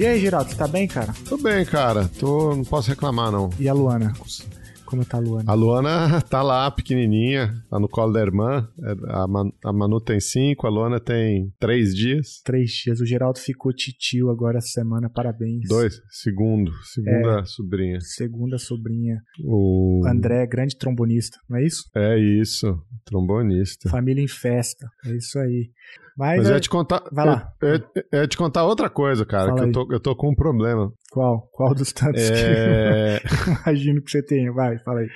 E aí, Geraldo, você tá bem, cara? Tô bem, cara. Tô, não posso reclamar, não. E a Luana? Como tá a Luana? A Luana tá lá, pequenininha, tá no colo da irmã. É, a, Man, a Manu tem cinco, a Luana tem três dias. Três dias. O Geraldo ficou titio agora essa semana, parabéns. Dois, segundo, segunda é, sobrinha. Segunda sobrinha. O André, grande trombonista, não é isso? É isso, trombonista. Família em festa, é isso aí. Mas, Mas eu ia te contar. Vai lá. Eu, eu, eu ia te contar outra coisa, cara, Fala que eu tô, eu tô com um problema. Qual? Qual dos tantos é... que imagino que você tenha? Vai, fala aí.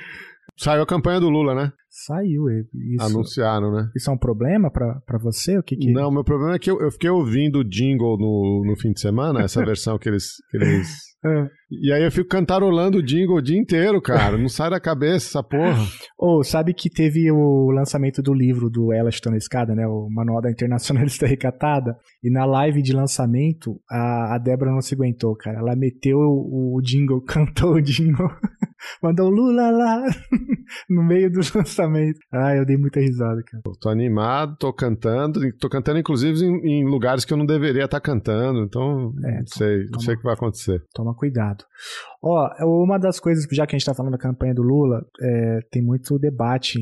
Saiu a campanha do Lula, né? Saiu. Isso, Anunciaram, né? Isso é um problema pra, pra você? O que que... Não, meu problema é que eu, eu fiquei ouvindo o jingle no, no fim de semana, essa versão que eles, que eles é. E aí eu fico cantarolando o jingle o dia inteiro, cara. Não sai da cabeça essa porra. Ou oh, sabe que teve o lançamento do livro do Ela Está Escada, né? O Manual da Internacionalista Recatada. E na live de lançamento, a, a Débora não se aguentou, cara. Ela meteu o, o jingle, cantou o jingle. Mandou Lula lá no meio do lançamento. Ah, eu dei muita risada, cara. Eu tô animado, tô cantando. Tô cantando, inclusive, em, em lugares que eu não deveria estar cantando. Então, é, não sei, toma, não sei o que vai acontecer. Toma cuidado. Ó, uma das coisas, já que a gente tá falando da campanha do Lula, é, tem muito debate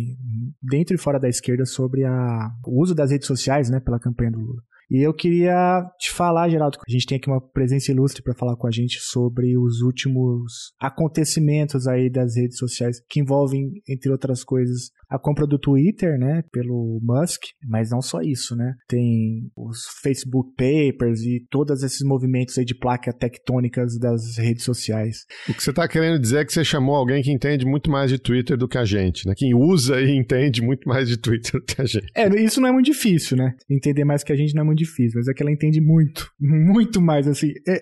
dentro e fora da esquerda sobre a, o uso das redes sociais, né, pela campanha do Lula. E eu queria te falar, Geraldo, que a gente tem aqui uma presença ilustre para falar com a gente sobre os últimos acontecimentos aí das redes sociais que envolvem, entre outras coisas, a compra do Twitter, né, pelo Musk, mas não só isso, né? Tem os Facebook Papers e todos esses movimentos aí de placas tectônicas das redes sociais. O que você está querendo dizer é que você chamou alguém que entende muito mais de Twitter do que a gente, né? Quem usa e entende muito mais de Twitter do que a gente. É, isso não é muito difícil, né? Entender mais que a gente não é muito difícil, mas é que ela entende muito, muito mais, assim. É,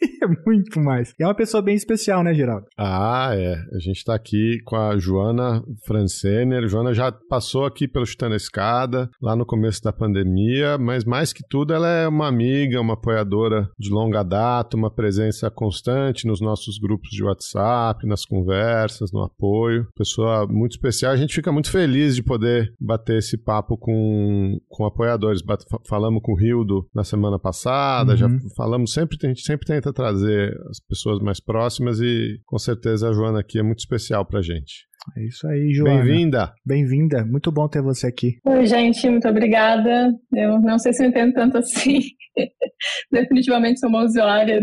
é muito mais. E é uma pessoa bem especial, né, Geraldo? Ah, é. A gente tá aqui com a Joana Francener. Joana já passou aqui pelo Chutando a Escada, lá no começo da pandemia, mas mais que tudo, ela é uma amiga, uma apoiadora de longa data, uma presença constante nos nossos grupos de WhatsApp, nas conversas, no apoio. Pessoa muito especial. A gente fica muito feliz de poder bater esse papo com, com apoiadores. Falamos com o Rildo na semana passada, uhum. já falamos sempre, a gente sempre tenta tenta trazer as pessoas mais próximas e com certeza a Joana aqui é muito especial pra gente. É isso aí, Joana. Bem-vinda. Bem-vinda. Muito bom ter você aqui. Oi, gente. Muito obrigada. Eu não sei se eu entendo tanto assim. Definitivamente sou uma usuária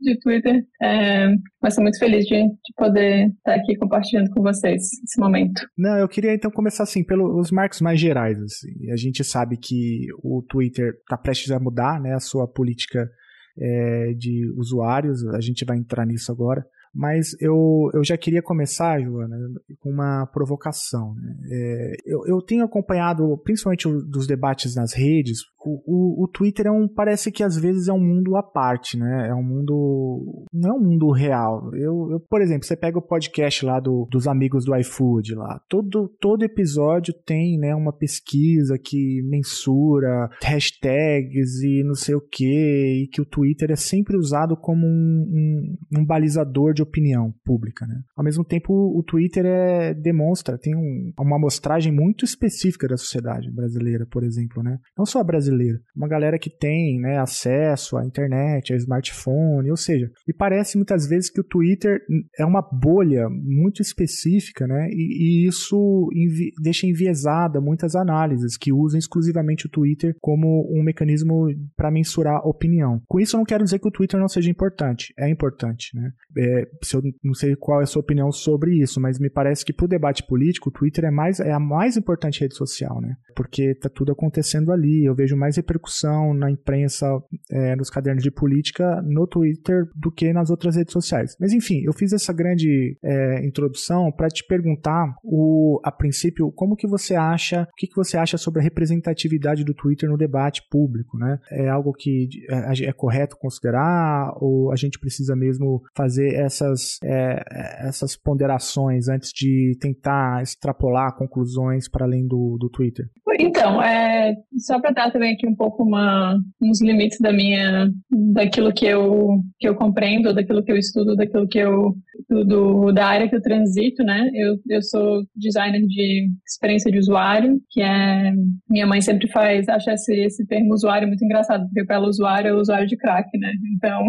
de Twitter, é, mas sou muito feliz de, de, poder estar aqui compartilhando com vocês esse momento. Não, eu queria então começar assim pelos marcos mais gerais. Assim. A gente sabe que o Twitter está prestes a mudar, né, a sua política é, de usuários, a gente vai entrar nisso agora. Mas eu, eu já queria começar, Joana, com uma provocação. Né? É, eu, eu tenho acompanhado, principalmente o, dos debates nas redes, o, o, o, Twitter é um, parece que às vezes é um mundo à parte, né? É um mundo. Não é um mundo real. Eu, eu por exemplo, você pega o podcast lá do, dos amigos do iFood lá. Todo, todo episódio tem né, uma pesquisa que mensura hashtags e não sei o que, e que o Twitter é sempre usado como um, um, um balizador de opinião pública, né? Ao mesmo tempo, o Twitter é, demonstra, tem um, uma amostragem muito específica da sociedade brasileira, por exemplo, né? Não só brasileira brasileiro. Uma galera que tem né, acesso à internet, ao smartphone, ou seja, e parece muitas vezes que o Twitter é uma bolha muito específica, né? E, e isso envi deixa enviesada muitas análises que usam exclusivamente o Twitter como um mecanismo para mensurar opinião. Com isso, eu não quero dizer que o Twitter não seja importante. É importante, né? É, eu não sei qual é a sua opinião sobre isso, mas me parece que para o debate político, o Twitter é, mais, é a mais importante rede social, né? Porque tá tudo acontecendo ali. Eu vejo mais repercussão na imprensa, é, nos cadernos de política, no Twitter do que nas outras redes sociais. Mas enfim, eu fiz essa grande é, introdução para te perguntar, o, a princípio, como que você acha, o que, que você acha sobre a representatividade do Twitter no debate público, né? É algo que é, é correto considerar ou a gente precisa mesmo fazer essas, é, essas ponderações antes de tentar extrapolar conclusões para além do, do Twitter? Então, é, só para dar também aqui um pouco uma, uns limites da minha, daquilo que eu, que eu compreendo, daquilo que eu estudo, daquilo que eu, do, da área que eu transito, né? Eu, eu sou designer de experiência de usuário, que é, minha mãe sempre faz, acha esse, esse termo usuário muito engraçado, porque para ela usuário é usuário de crack, né? Então,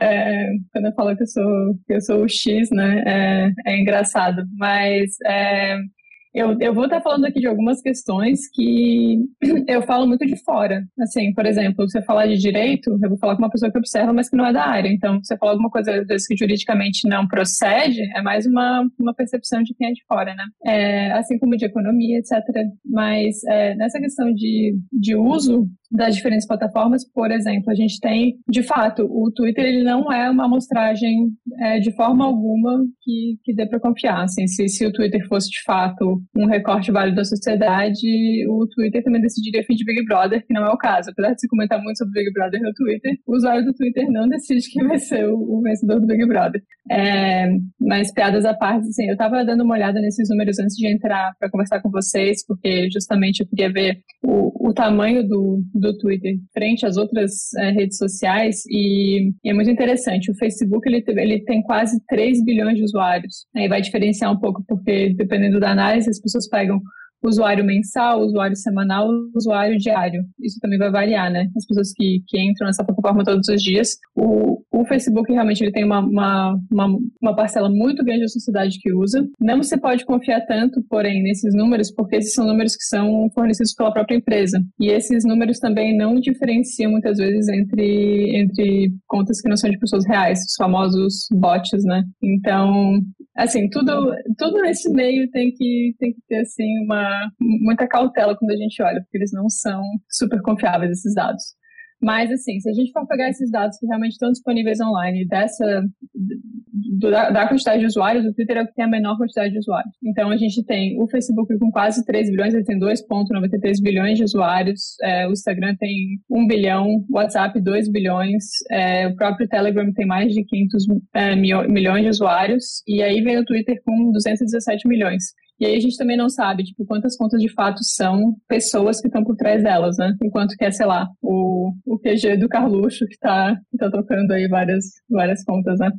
é, quando eu falo que eu sou, eu sou o X, né? É, é engraçado, mas... É, eu, eu vou estar falando aqui de algumas questões que eu falo muito de fora. Assim, por exemplo, você falar de direito, eu vou falar com uma pessoa que observa, mas que não é da área. Então, você falar alguma coisa, às vezes, que juridicamente não procede, é mais uma, uma percepção de quem é de fora, né? É, assim como de economia, etc. Mas é, nessa questão de, de uso das diferentes plataformas, por exemplo, a gente tem, de fato, o Twitter ele não é uma amostragem é, de forma alguma que, que dê para confiar. Assim, se, se o Twitter fosse de fato um recorte válido da sociedade, o Twitter também decidiria fim de Big Brother, que não é o caso. Apesar de se comentar muito sobre Big Brother no Twitter, o usuário do Twitter não decide quem vai ser o, o vencedor do Big Brother. É, mas piadas à parte, assim, eu estava dando uma olhada nesses números antes de entrar para conversar com vocês, porque justamente eu queria ver o, o tamanho do, do Twitter frente às outras é, redes sociais e, e, é muito interessante. O Facebook ele, ele tem quase 3 bilhões de usuários. Aí vai diferenciar um pouco, porque dependendo da análise, as pessoas pegam usuário mensal, usuário semanal, usuário diário. Isso também vai variar, né? As pessoas que, que entram nessa plataforma todos os dias. O, o Facebook realmente ele tem uma, uma, uma, uma, parcela muito grande da sociedade que usa. Não se pode confiar tanto, porém, nesses números, porque esses são números que são fornecidos pela própria empresa. E esses números também não diferenciam muitas vezes entre, entre contas que não são de pessoas reais, os famosos bots, né? Então, assim, tudo, tudo nesse meio tem que, tem que ter, assim, uma, muita cautela quando a gente olha, porque eles não são super confiáveis, esses dados. Mas, assim, se a gente for pegar esses dados que realmente estão disponíveis online, dessa, do, da, quantidade de usuários, o Twitter é o que tem a menor quantidade de usuários. Então, a gente tem o Facebook com quase 3 bilhões, ele tem 2,93 bilhões de usuários, é, o Instagram tem 1 bilhão, o WhatsApp 2 bilhões, é, o próprio Telegram tem mais de 500 é, milhões de usuários, e aí vem o Twitter com 217 milhões. E aí a gente também não sabe, tipo, quantas contas de fato são pessoas que estão por trás delas, né? Enquanto que é, sei lá, o, o QG do Carluxo que tá, que tá tocando aí várias, várias contas, né?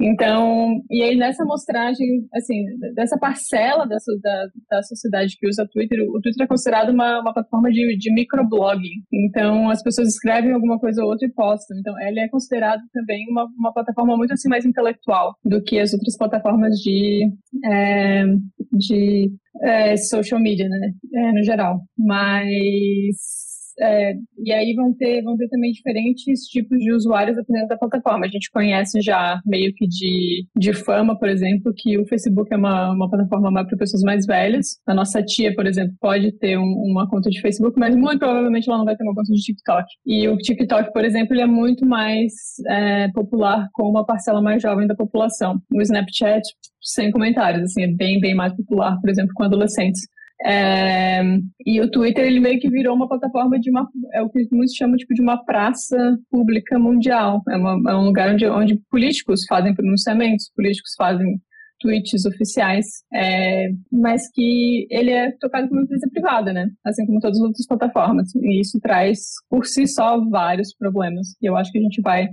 Então, e aí nessa mostragem, assim, dessa parcela dessa, da, da sociedade que usa Twitter, o Twitter é considerado uma, uma plataforma de, de microblogging. Então, as pessoas escrevem alguma coisa ou outra e postam. Então, ele é considerado também uma, uma plataforma muito assim mais intelectual do que as outras plataformas de, é, de é, social media, né, é, no geral. Mas é, e aí vão ter, vão ter também diferentes tipos de usuários dependendo da plataforma. A gente conhece já meio que de, de fama, por exemplo, que o Facebook é uma, uma plataforma mais para pessoas mais velhas. A nossa tia, por exemplo, pode ter um, uma conta de Facebook, mas muito provavelmente ela não vai ter uma conta de TikTok. E o TikTok, por exemplo, ele é muito mais é, popular com uma parcela mais jovem da população. O Snapchat, sem comentários, assim, é bem, bem mais popular, por exemplo, com adolescentes. É, e o Twitter ele meio que virou uma plataforma de uma é o que muitos chamam tipo de uma praça pública mundial. É, uma, é um lugar onde, onde políticos fazem pronunciamentos políticos fazem tweets oficiais é, mas que ele é tocado por uma empresa privada né? Assim como todas as outras plataformas. E isso traz por si só vários problemas. E eu acho que a gente vai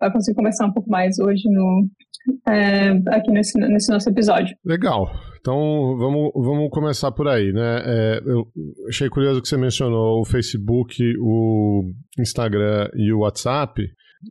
vai conseguir conversar um pouco mais hoje no é, aqui nesse, nesse nosso episódio legal então vamos, vamos começar por aí, né? É, eu achei curioso que você mencionou o Facebook, o Instagram e o WhatsApp.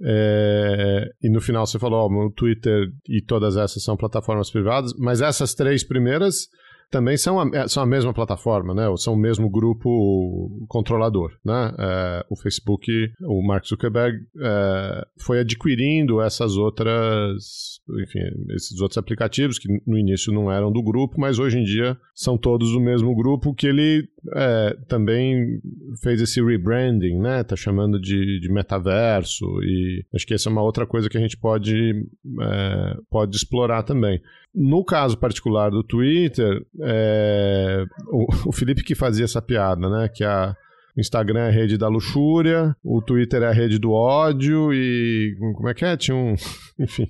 É, e no final você falou, ó, o Twitter e todas essas são plataformas privadas, mas essas três primeiras também são a, é, são a mesma plataforma, né? Ou são o mesmo grupo controlador, né? É, o Facebook, o Mark Zuckerberg é, foi adquirindo essas outras, enfim, esses outros aplicativos que no início não eram do grupo, mas hoje em dia são todos do mesmo grupo que ele é, também fez esse rebranding, né? Tá chamando de, de metaverso e acho que essa é uma outra coisa que a gente pode, é, pode explorar também. No caso particular do Twitter, é, o, o, Felipe que fazia essa piada, né? Que a, o Instagram é a rede da luxúria, o Twitter é a rede do ódio e. Como é que é? Tinha um. Enfim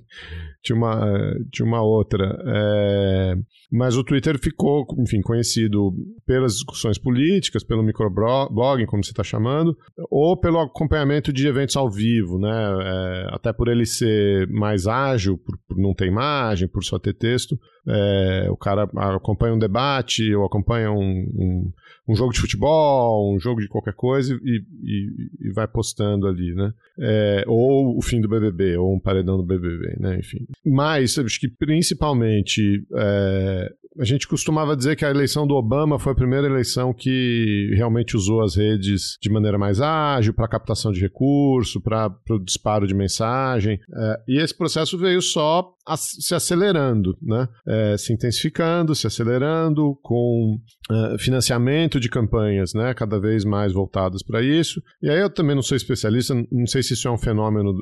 tinha uma, tinha uma outra. É, mas o Twitter ficou, enfim, conhecido pelas discussões políticas, pelo microblogging, como você está chamando, ou pelo acompanhamento de eventos ao vivo, né? É, até por ele ser mais ágil, por, por, não ter imagem, por só ter texto. É, o cara acompanha um debate, ou acompanha um, um, um, jogo de futebol, um jogo de qualquer coisa e, e, e vai postando ali, né? É, ou o fim do BBB, ou um paredão do BBB, né? Enfim. Mas, acho que principalmente é, a gente costumava dizer que a eleição do Obama foi a primeira eleição que realmente usou as redes de maneira mais ágil para captação de recurso, para o disparo de mensagem. É, e esse processo veio só se acelerando, né? É, se intensificando, se acelerando, com uh, financiamento de campanhas né? cada vez mais voltadas para isso. E aí eu também não sou especialista, não sei se isso é um fenômeno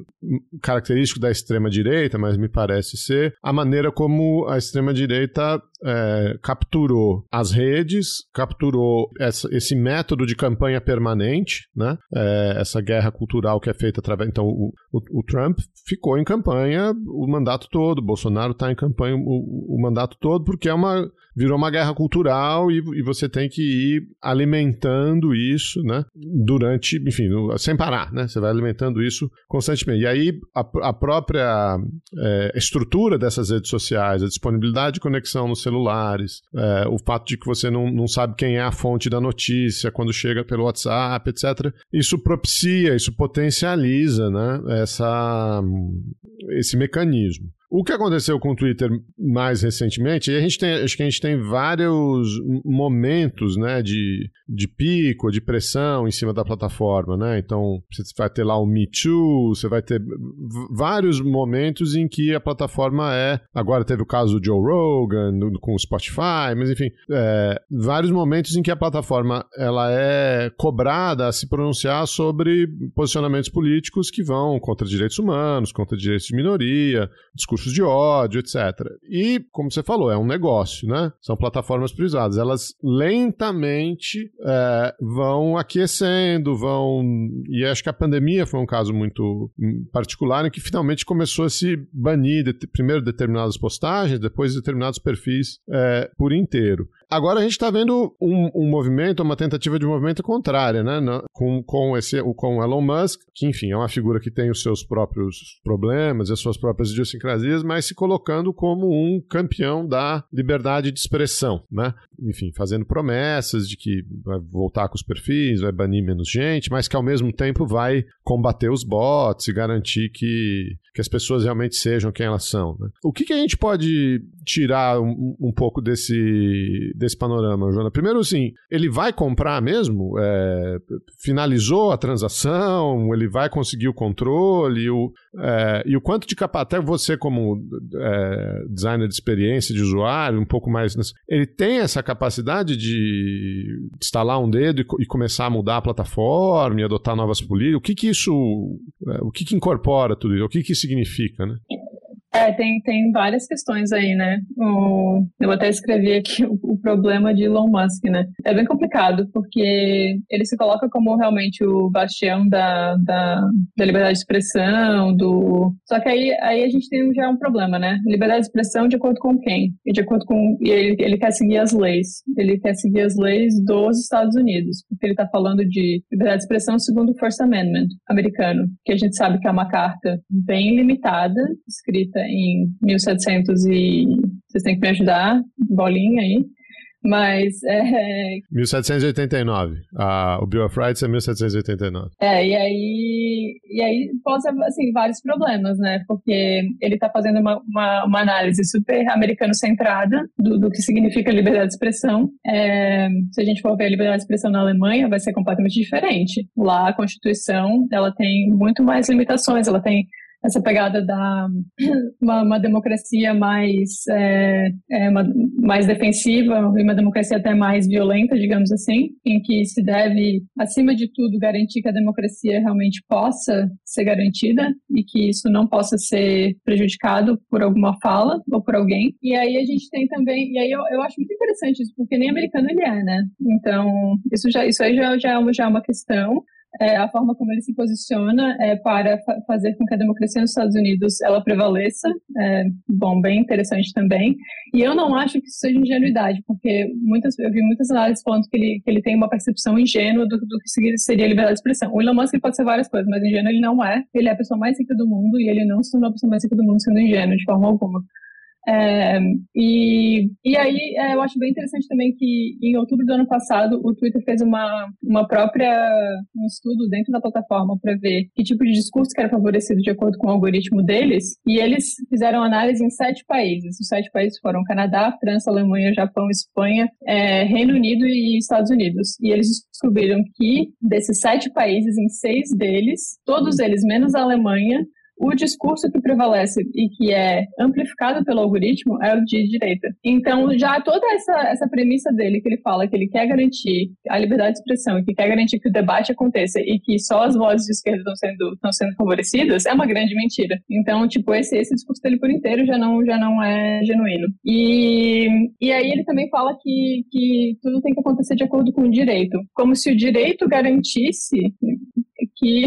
característico da extrema-direita, mas me parece ser a maneira como a extrema-direita é, capturou as redes, capturou essa, esse método de campanha permanente, né? É, essa guerra cultural que é feita através. Então, o, o, o Trump ficou em campanha o mandato todo Bolsonaro está em campanha o, o, mandato todo, porque é uma, virou uma guerra cultural e, e, você tem que ir alimentando isso, né? Durante, enfim, sem parar, né? Você vai alimentando isso constantemente. E aí a, a própria é, estrutura dessas redes sociais, a disponibilidade de conexão nos celulares, é, o fato de que você não, não sabe quem é a fonte da notícia quando chega pelo WhatsApp, etc. Isso propicia, isso potencializa, né? Essa, esse mecanismo. O que aconteceu com o Twitter mais recentemente, e a gente tem, acho que a gente tem vários momentos, né, de, de pico, de pressão em cima da plataforma, né? Então, você vai ter lá o Me Too, você vai ter vários momentos em que a plataforma é. Agora teve o caso do Joe Rogan com o Spotify, mas enfim, é, vários momentos em que a plataforma ela é cobrada a se pronunciar sobre posicionamentos políticos que vão contra direitos humanos, contra direitos de minoria, de ódio, etc. E, como você falou, é um negócio, né? São plataformas privadas. Elas lentamente é, vão aquecendo, vão. E acho que a pandemia foi um caso muito particular em que finalmente começou a se banir de, primeiro determinadas postagens, depois determinados perfis é, por inteiro. Agora a gente está vendo um, um, movimento, uma tentativa de movimento contrária, né? Com, com, esse, com Elon Musk, que enfim é uma figura que tem os seus próprios problemas, as suas próprias idiosincrasias, mas se colocando como um campeão da liberdade de expressão, né? Enfim, fazendo promessas de que vai voltar com os perfis, vai banir menos gente, mas que ao mesmo tempo vai combater os bots e garantir que, que as pessoas realmente sejam quem elas são. Né? O que, que a gente pode tirar um, um pouco desse desse panorama, Joana? Primeiro, assim, ele vai comprar mesmo? É, finalizou a transação? Ele vai conseguir o controle? O, é, e o quanto de capa até você como é, designer de experiência de usuário, um pouco mais... Ele tem essa capacidade de instalar um dedo e, e começar a mudar a plataforma e adotar novas políticas? O que que isso... É, o que que incorpora tudo isso? O que que significa, né? É, tem, tem várias questões aí, né? O, eu até escrevi aqui o, o, problema de Elon Musk, né? É bem complicado, porque ele se coloca como realmente o bastião da, da, da liberdade de expressão, do... Só que aí, aí a gente tem já um problema, né? Liberdade de expressão de acordo com quem? E de acordo com... E ele, ele quer seguir as leis. Ele quer seguir as leis dos Estados Unidos, porque ele está falando de liberdade de expressão segundo o First Amendment americano, que a gente sabe que é uma carta bem limitada, escrita em 1700 e... Vocês têm que me ajudar, bolinha aí. Mas é. 1789. Ah, o Bill of Rights é 1789. É, e aí, e aí pode ser assim, vários problemas, né? Porque ele está fazendo uma, uma, uma, análise super americano-centrada do, do que significa liberdade de expressão. É, se a gente for ver a liberdade de expressão na Alemanha, vai ser completamente diferente. Lá a Constituição ela tem muito mais limitações, ela tem essa pegada da uma, uma democracia mais é, é uma, mais defensiva e uma democracia até mais violenta, digamos assim, em que se deve, acima de tudo, garantir que a democracia realmente possa ser garantida e que isso não possa ser prejudicado por alguma fala ou por alguém. E aí a gente tem também, e aí eu, eu acho muito interessante isso, porque nem americano ele é, né? Então, isso já isso aí já, já, é, uma, já é uma questão é, a forma como ele se posiciona é, para fa fazer com que a democracia nos Estados Unidos ela prevaleça. É, bom, bem interessante também. E eu não acho que isso seja ingenuidade, porque muitas, eu vi muitas análises falando que ele, que ele tem uma percepção ingênua do, do que seria liberdade de expressão. O Elon Musk pode ser várias coisas, mas ingênuo ele não é. Ele é a pessoa mais rica do mundo e ele não se tornou a pessoa mais rica do mundo sendo ingênuo de forma alguma. É, e, e aí é, eu acho bem interessante também que em outubro do ano passado o Twitter fez uma, uma própria um estudo dentro da plataforma para ver que tipo de discurso que era favorecido de acordo com o algoritmo deles e eles fizeram análise em sete países. Os sete países foram Canadá, França, Alemanha, Japão, Espanha, é, Reino Unido e Estados Unidos. E eles descobriram que desses sete países, em seis deles, todos eles menos a Alemanha, o discurso que prevalece e que é amplificado pelo algoritmo é o de direita. Então, já toda essa, essa premissa dele, que ele fala que ele quer garantir a liberdade de expressão e que quer garantir que o debate aconteça e que só as vozes de esquerda estão sendo, estão sendo favorecidas, é uma grande mentira. Então, tipo, esse, esse discurso dele por inteiro já não, já não é genuíno. E, e aí ele também fala que, que tudo tem que acontecer de acordo com o direito. Como se o direito garantisse que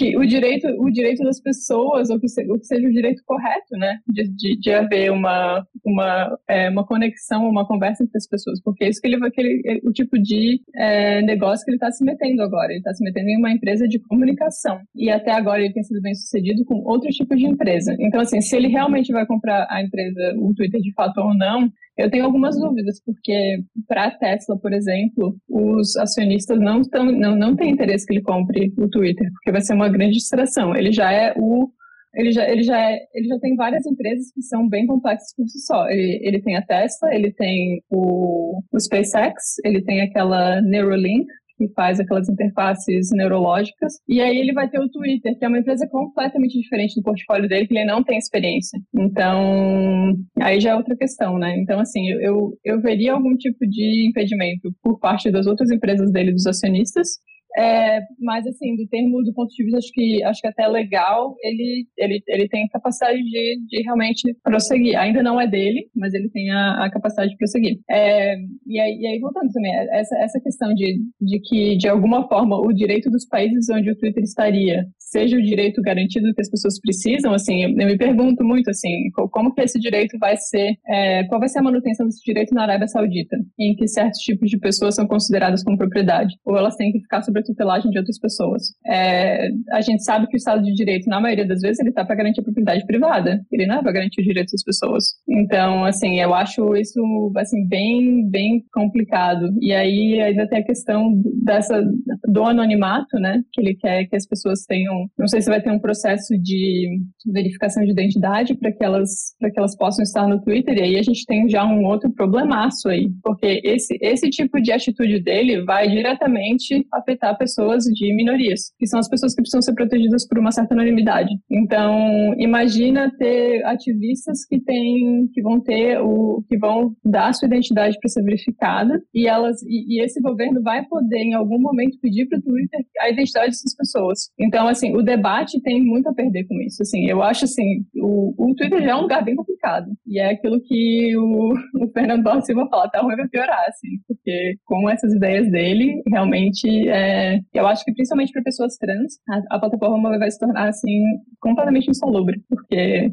que o direito, o direito das pessoas, ou que, se, ou que seja o direito correto, né, de, de, de haver uma, uma, é, uma conexão, uma conversa entre as pessoas, porque é isso que ele vai, que o tipo de é, negócio que ele está se metendo agora, ele está se metendo em uma empresa de comunicação, e até agora ele tem sido bem sucedido com outro tipo de empresa. Então, assim, se ele realmente vai comprar a empresa, o Twitter de fato ou não, eu tenho algumas dúvidas, porque para a Tesla, por exemplo, os acionistas não, tão, não, não têm interesse que ele compre o Twitter, porque vai ser uma grande distração. Ele já é o ele já, ele, já é, ele já tem várias empresas que são bem complexas por si só. Ele, ele tem a Tesla, ele tem o, o SpaceX, ele tem aquela Neuralink, que faz aquelas interfaces neurológicas. E aí ele vai ter o Twitter, que é uma empresa completamente diferente do portfólio dele, que ele não tem experiência. Então, aí já é outra questão, né? Então, assim, eu, eu veria algum tipo de impedimento por parte das outras empresas dele, dos acionistas, é, mas assim, do termo, do ponto de vista, acho que acho que até legal, ele, ele, ele tem capacidade de, de realmente prosseguir. Ainda não é dele, mas ele tem a, a capacidade de prosseguir. É, e, aí, e aí, voltando também, essa, essa questão de, de que, de alguma forma, o direito dos países onde o Twitter estaria seja o direito garantido que as pessoas precisam, assim, eu, eu me pergunto muito, assim, como que esse direito vai ser, é, qual vai ser a manutenção desse direito na Arábia Saudita, em que certos tipos de pessoas são consideradas como propriedade, ou elas têm que ficar a tutelagem de outras pessoas. É, a gente sabe que o Estado de Direito, na maioria das vezes, ele está para garantir a propriedade privada, ele não é para garantir o direito das pessoas. Então, assim, eu acho isso, assim, bem, bem complicado. E aí ainda tem a questão dessa, do anonimato, né, que ele quer que as pessoas tenham não sei se vai ter um processo de verificação de identidade para que elas que elas possam estar no Twitter e aí a gente tem já um outro problemaço aí, porque esse esse tipo de atitude dele vai diretamente afetar pessoas de minorias, que são as pessoas que precisam ser protegidas por uma certa anonimidade. Então, imagina ter ativistas que têm que vão ter o que vão dar a sua identidade para ser verificada e elas e, e esse governo vai poder em algum momento pedir para o Twitter a identidade dessas pessoas. Então, assim, o debate tem muito a perder com isso. Assim, eu acho assim, o, o Twitter já é um lugar bem complicado. E é aquilo que o, o Fernando Silva fala, tá ruim vai piorar, assim, porque com essas ideias dele, realmente, é, eu acho que principalmente para pessoas trans, a, a plataforma vai se tornar assim completamente insalubre, porque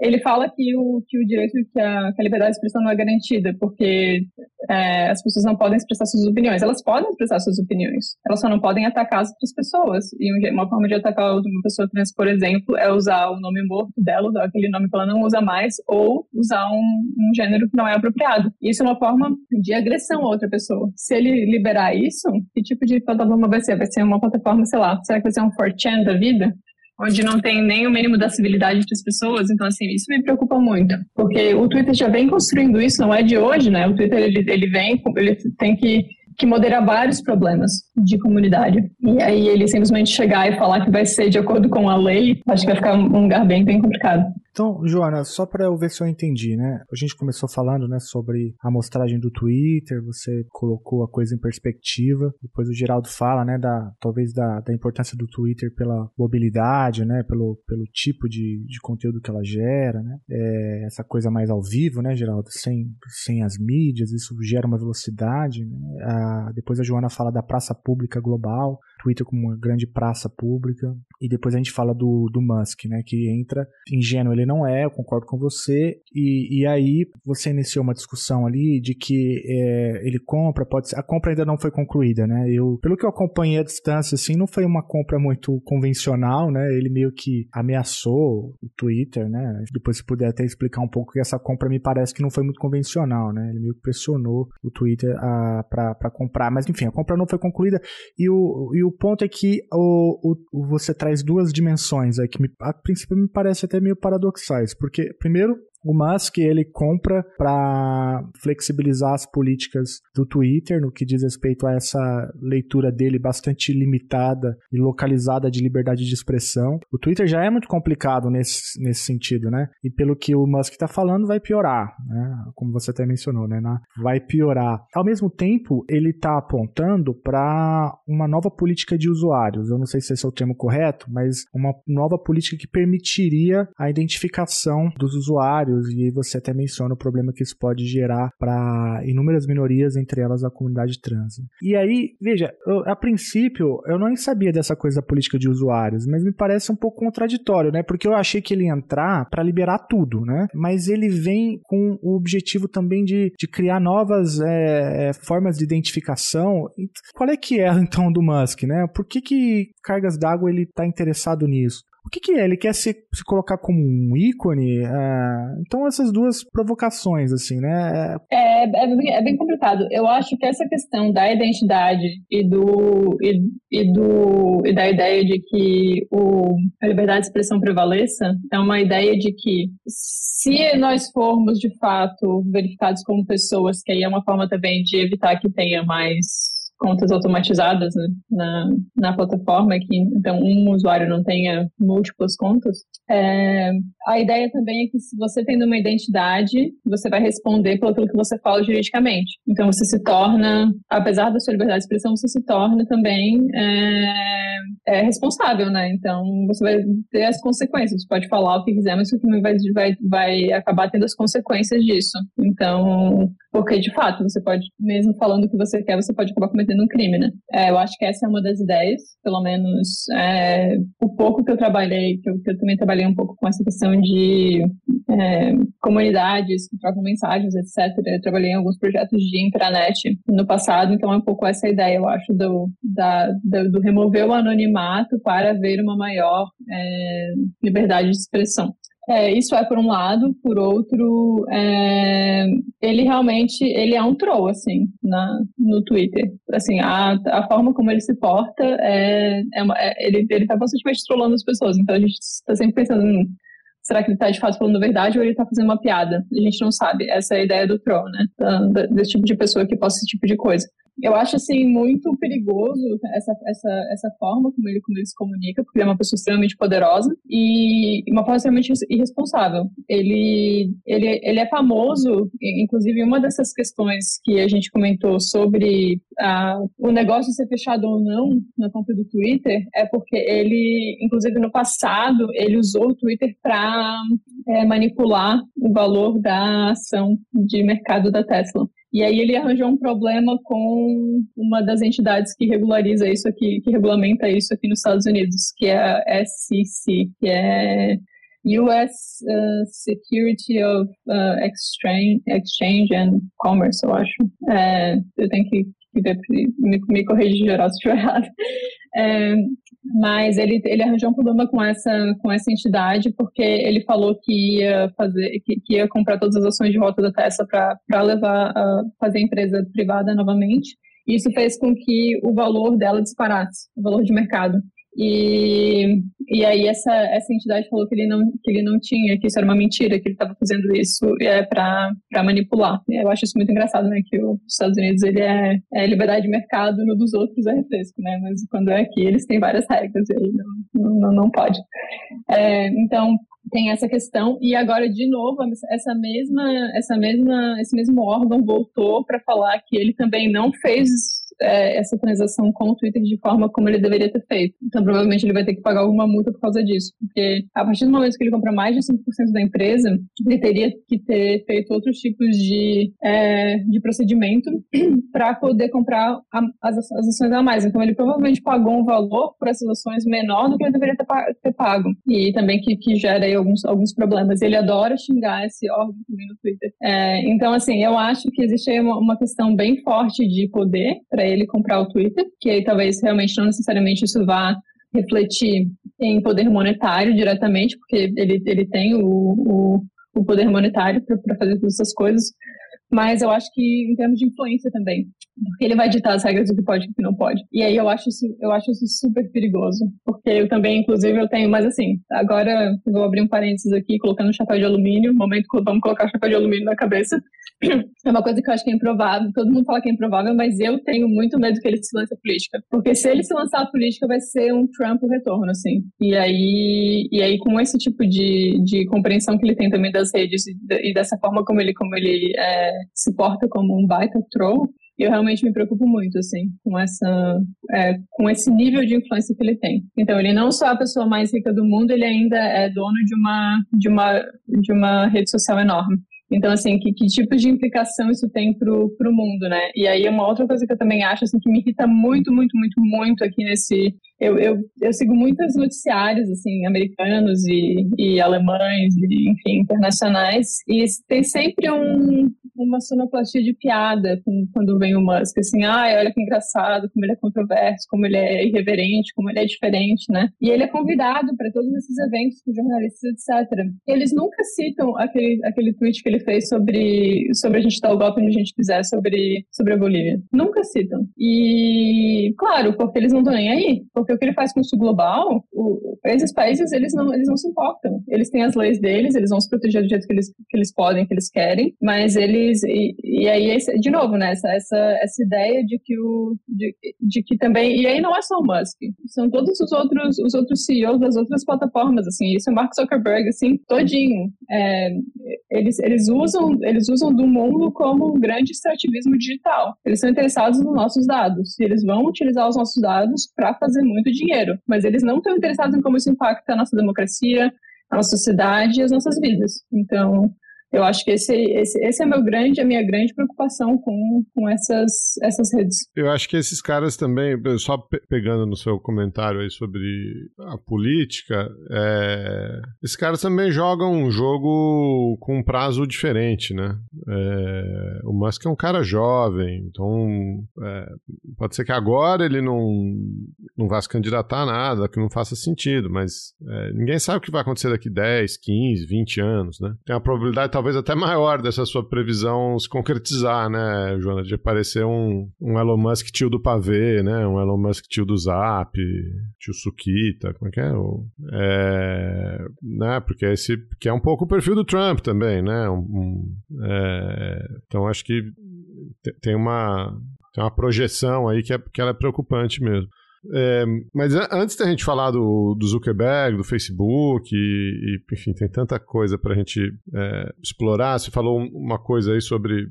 ele fala que o, que o direito, que a, que a liberdade de expressão não é garantida, porque é, as pessoas não podem expressar suas opiniões. Elas podem expressar suas opiniões, elas só não podem atacar as outras pessoas. E uma forma de atacar uma pessoa trans, por exemplo, é usar o nome morto dela, usar aquele nome que ela não usa mais, ou usar um, um gênero que não é apropriado. Isso é uma forma de agressão a outra pessoa. Se ele liberar isso, que tipo de plataforma vai ser? Vai ser uma plataforma, sei lá, será que vai ser um 4chan da vida? Onde não tem nem o mínimo da civilidade entre as pessoas. Então, assim, isso me preocupa muito. Porque o Twitter já vem construindo isso, não é de hoje, né? O Twitter, ele, ele vem, ele tem que que modera vários problemas de comunidade. E aí ele simplesmente chegar e falar que vai ser de acordo com a lei, acho que vai ficar um lugar bem, bem complicado. Então, Joana, só para eu ver se eu entendi, né? A gente começou falando, né, sobre a amostragem do Twitter, você colocou a coisa em perspectiva. Depois o Geraldo fala, né, da talvez da, da importância do Twitter pela mobilidade, né, pelo, pelo tipo de, de conteúdo que ela gera, né? É, essa coisa mais ao vivo, né, Geraldo, sem, sem as mídias, isso gera uma velocidade. Né? A, depois a Joana fala da praça pública global. Twitter como uma grande praça pública. E depois a gente fala do, do Musk, né? Que entra. Ingênuo ele não é, eu concordo com você. E, e aí você iniciou uma discussão ali de que é, ele compra, pode ser. A compra ainda não foi concluída, né? Eu, pelo que eu acompanhei à distância, assim, não foi uma compra muito convencional, né? Ele meio que ameaçou o Twitter, né? Depois se puder até explicar um pouco que essa compra me parece que não foi muito convencional, né? Ele meio que pressionou o Twitter para comprar. Mas enfim, a compra não foi concluída. E o, e o o ponto é que o, o, você traz duas dimensões aí que me, a princípio me parece até meio paradoxais, porque primeiro o Musk ele compra para flexibilizar as políticas do Twitter no que diz respeito a essa leitura dele bastante limitada e localizada de liberdade de expressão. O Twitter já é muito complicado nesse, nesse sentido, né? E pelo que o Musk está falando, vai piorar, né? Como você até mencionou, né? Vai piorar. Ao mesmo tempo, ele está apontando para uma nova política de usuários. Eu não sei se esse é o termo correto, mas uma nova política que permitiria a identificação dos usuários usuários, e você até menciona o problema que isso pode gerar para inúmeras minorias, entre elas a comunidade trans. E aí, veja, eu, a princípio eu não sabia dessa coisa da política de usuários, mas me parece um pouco contraditório, né? Porque eu achei que ele ia entrar para liberar tudo, né? Mas ele vem com o objetivo também de, de criar novas é, é formas de identificação. Qual é que é então do Musk, né? Por que, que cargas d'água ele está interessado nisso? O que, que é? Ele quer se, se colocar como um ícone? É... Então, essas duas provocações, assim, né? É, é, é, bem, é, bem, complicado. Eu acho que essa questão da identidade e, do, e, e, do, e da ideia de que o, a liberdade de expressão prevaleça é uma ideia de que se nós formos, de fato, verificados como pessoas, que aí é uma forma também de evitar que tenha mais contas automatizadas né, na, na plataforma, que então um usuário não tenha múltiplas contas. É, a ideia também é que se você tendo uma identidade, você vai responder pelo que você fala juridicamente. Então você se torna, apesar da sua liberdade de expressão, você se torna também é, é responsável, né? Então você vai ter as consequências. Você pode falar o que quiser, mas você também vai, vai, vai acabar tendo as consequências disso. Então, porque de fato, você pode, mesmo falando o que você quer, você pode acabar cometendo um crime, né? É, eu acho que essa é uma das ideias, pelo menos é, o pouco que eu trabalhei, que eu, que eu, também trabalhei um pouco com essa questão de é, comunidades que trocam mensagens, etc. Eu trabalhei em alguns projetos de intranet no passado, então é um pouco essa ideia, eu acho, do, da, do, do remover o anonimato para haver uma maior é, liberdade de expressão. É, isso é por um lado, por outro, é, ele realmente ele é um troll, assim, na, no Twitter. Assim, a, a forma como ele se porta, é, é, é ele, ele tá constantemente trollando as pessoas, então a gente está sempre pensando, hum, será que ele está de fato falando a verdade ou ele está fazendo uma piada? A gente não sabe, essa é a ideia do troll, né, desse tipo de pessoa que posta esse tipo de coisa. Eu acho, assim, muito perigoso essa, essa, essa forma como ele, como ele se comunica, porque ele é uma pessoa extremamente poderosa e uma forma extremamente irresponsável. Ele, ele, ele é famoso, inclusive uma dessas questões que a gente comentou sobre a, o negócio ser fechado ou não na conta do Twitter, é porque ele, inclusive no passado, ele usou o Twitter para é, manipular o valor da ação de mercado da Tesla. E aí ele arranjou um problema com uma das entidades que regulariza isso aqui, que regulamenta isso aqui nos Estados Unidos, que é a SEC, que é US uh, Security of uh, Exchange, Exchange and Commerce, eu acho. É, eu tenho que, me, me corrigir geral se estiver errado. É, mas ele, ele arranjou um problema com essa, com essa entidade porque ele falou que ia fazer que, que ia comprar todas as ações de volta da Tesla para levar a fazer a empresa privada novamente. Isso fez com que o valor dela disparasse, o valor de mercado. E, e aí essa, essa entidade falou que ele, não, que ele não tinha, que isso era uma mentira, que ele estava fazendo isso é, para manipular. Eu acho isso muito engraçado, né? Que os Estados Unidos ele é, é liberdade de mercado, no dos outros é refresco, né? Mas quando é aqui, eles têm várias regras e aí não, não, não pode. É, então, tem essa questão e agora de novo essa mesma essa mesma esse mesmo órgão voltou para falar que ele também não fez é, essa transação com o Twitter de forma como ele deveria ter feito. Então, provavelmente, ele vai ter que pagar alguma multa por causa disso. Porque a partir do momento que ele compra mais de 5% da empresa, ele teria que ter feito outros tipos de, é, de procedimento para poder comprar a, as, as ações a mais. Então, ele provavelmente pagou um valor por essas ações menor do que ele deveria ter, ter pago. E também que, que gera aí alguns, alguns problemas. Ele adora xingar esse órgão também no Twitter. É, então, assim, eu acho que existe aí uma, uma questão bem forte de poder para ele comprar o Twitter, que aí talvez realmente não necessariamente isso vá refletir em poder monetário diretamente, porque ele, ele tem o, o, o poder monetário para fazer todas essas coisas, mas eu acho que em termos de influência também, porque ele vai ditar as regras do que pode e do que não pode. E aí eu acho isso, eu acho isso super perigoso, porque eu também, inclusive, eu tenho, mas assim, agora eu vou abrir um parênteses aqui, colocando um chapéu de alumínio, momento que vamos colocar o chapéu de alumínio na cabeça. É uma coisa que eu acho que é improvável, todo mundo fala que é improvável, mas eu tenho muito medo que ele se lance a política. Porque se ele se lançar a política, vai ser um Trump retorno, assim. E aí, e aí com esse tipo de, de compreensão que ele tem também das redes e dessa forma como ele, como ele é, se porta como um baita troll, eu realmente me preocupo muito, assim, com essa, é, com esse nível de influência que ele tem. Então, ele não só é a pessoa mais rica do mundo, ele ainda é dono de uma, de uma, de uma rede social enorme. Então, assim, que, que tipo de implicação isso tem pro, pro mundo, né? E aí, uma outra coisa que eu também acho, assim, que me irrita muito, muito, muito, muito aqui nesse... Eu, eu, eu sigo muitos noticiários, assim, americanos e, e alemães, e, enfim, internacionais, e tem sempre um, uma sonoplastia de piada com, quando vem o Musk, assim, ai, olha que engraçado, como ele é controverso, como ele é irreverente, como ele é diferente, né? E ele é convidado para todos esses eventos com jornalistas, etc. Eles nunca citam aquele, aquele tweet que ele fez sobre, sobre a gente dar o golpe onde a gente quiser sobre, sobre a Bolívia. Nunca citam. E, claro, porque eles não estão nem aí. Porque o que ele faz com o sul global, o, esses países, eles não, eles não se importam. Eles têm as leis deles, eles vão se proteger do jeito que eles, que eles podem, que eles querem, mas e, e aí, de novo, né, essa, essa, essa ideia de que, o, de, de que também, e aí não é só o Musk, são todos os outros, os outros CEOs das outras plataformas, assim, isso é Mark Zuckerberg, assim, todinho. É, eles, eles, usam, eles usam do mundo como um grande extrativismo digital. Eles são interessados nos nossos dados, e eles vão utilizar os nossos dados para fazer muito dinheiro, mas eles não estão interessados em como isso impacta a nossa democracia, a nossa sociedade e as nossas vidas. Então, eu acho que esse, esse, esse é meu grande, a minha grande preocupação com, com essas, essas redes. Eu acho que esses caras também, só pegando no seu comentário aí sobre a política, é, esses caras também jogam um jogo com um prazo diferente, né? É, o Musk é um cara jovem, então é, pode ser que agora ele não, não vá se candidatar a nada, que não faça sentido, mas é, ninguém sabe o que vai acontecer daqui 10, 15, 20 anos, né? Tem a probabilidade talvez até maior dessa sua previsão se concretizar, né, Joana? De aparecer um, um Elon Musk tio do pavê, né? Um Elon Musk tio do Zap, tio Sukita, como é que é? É né? Porque esse que é um pouco o perfil do Trump também, né? Um, um, é, então acho que tem uma tem uma projeção aí que, é, que ela é preocupante mesmo. É, mas antes da gente falar do, do Zuckerberg, do Facebook, e, e, enfim, tem tanta coisa para a gente é, explorar. Você falou uma coisa aí sobre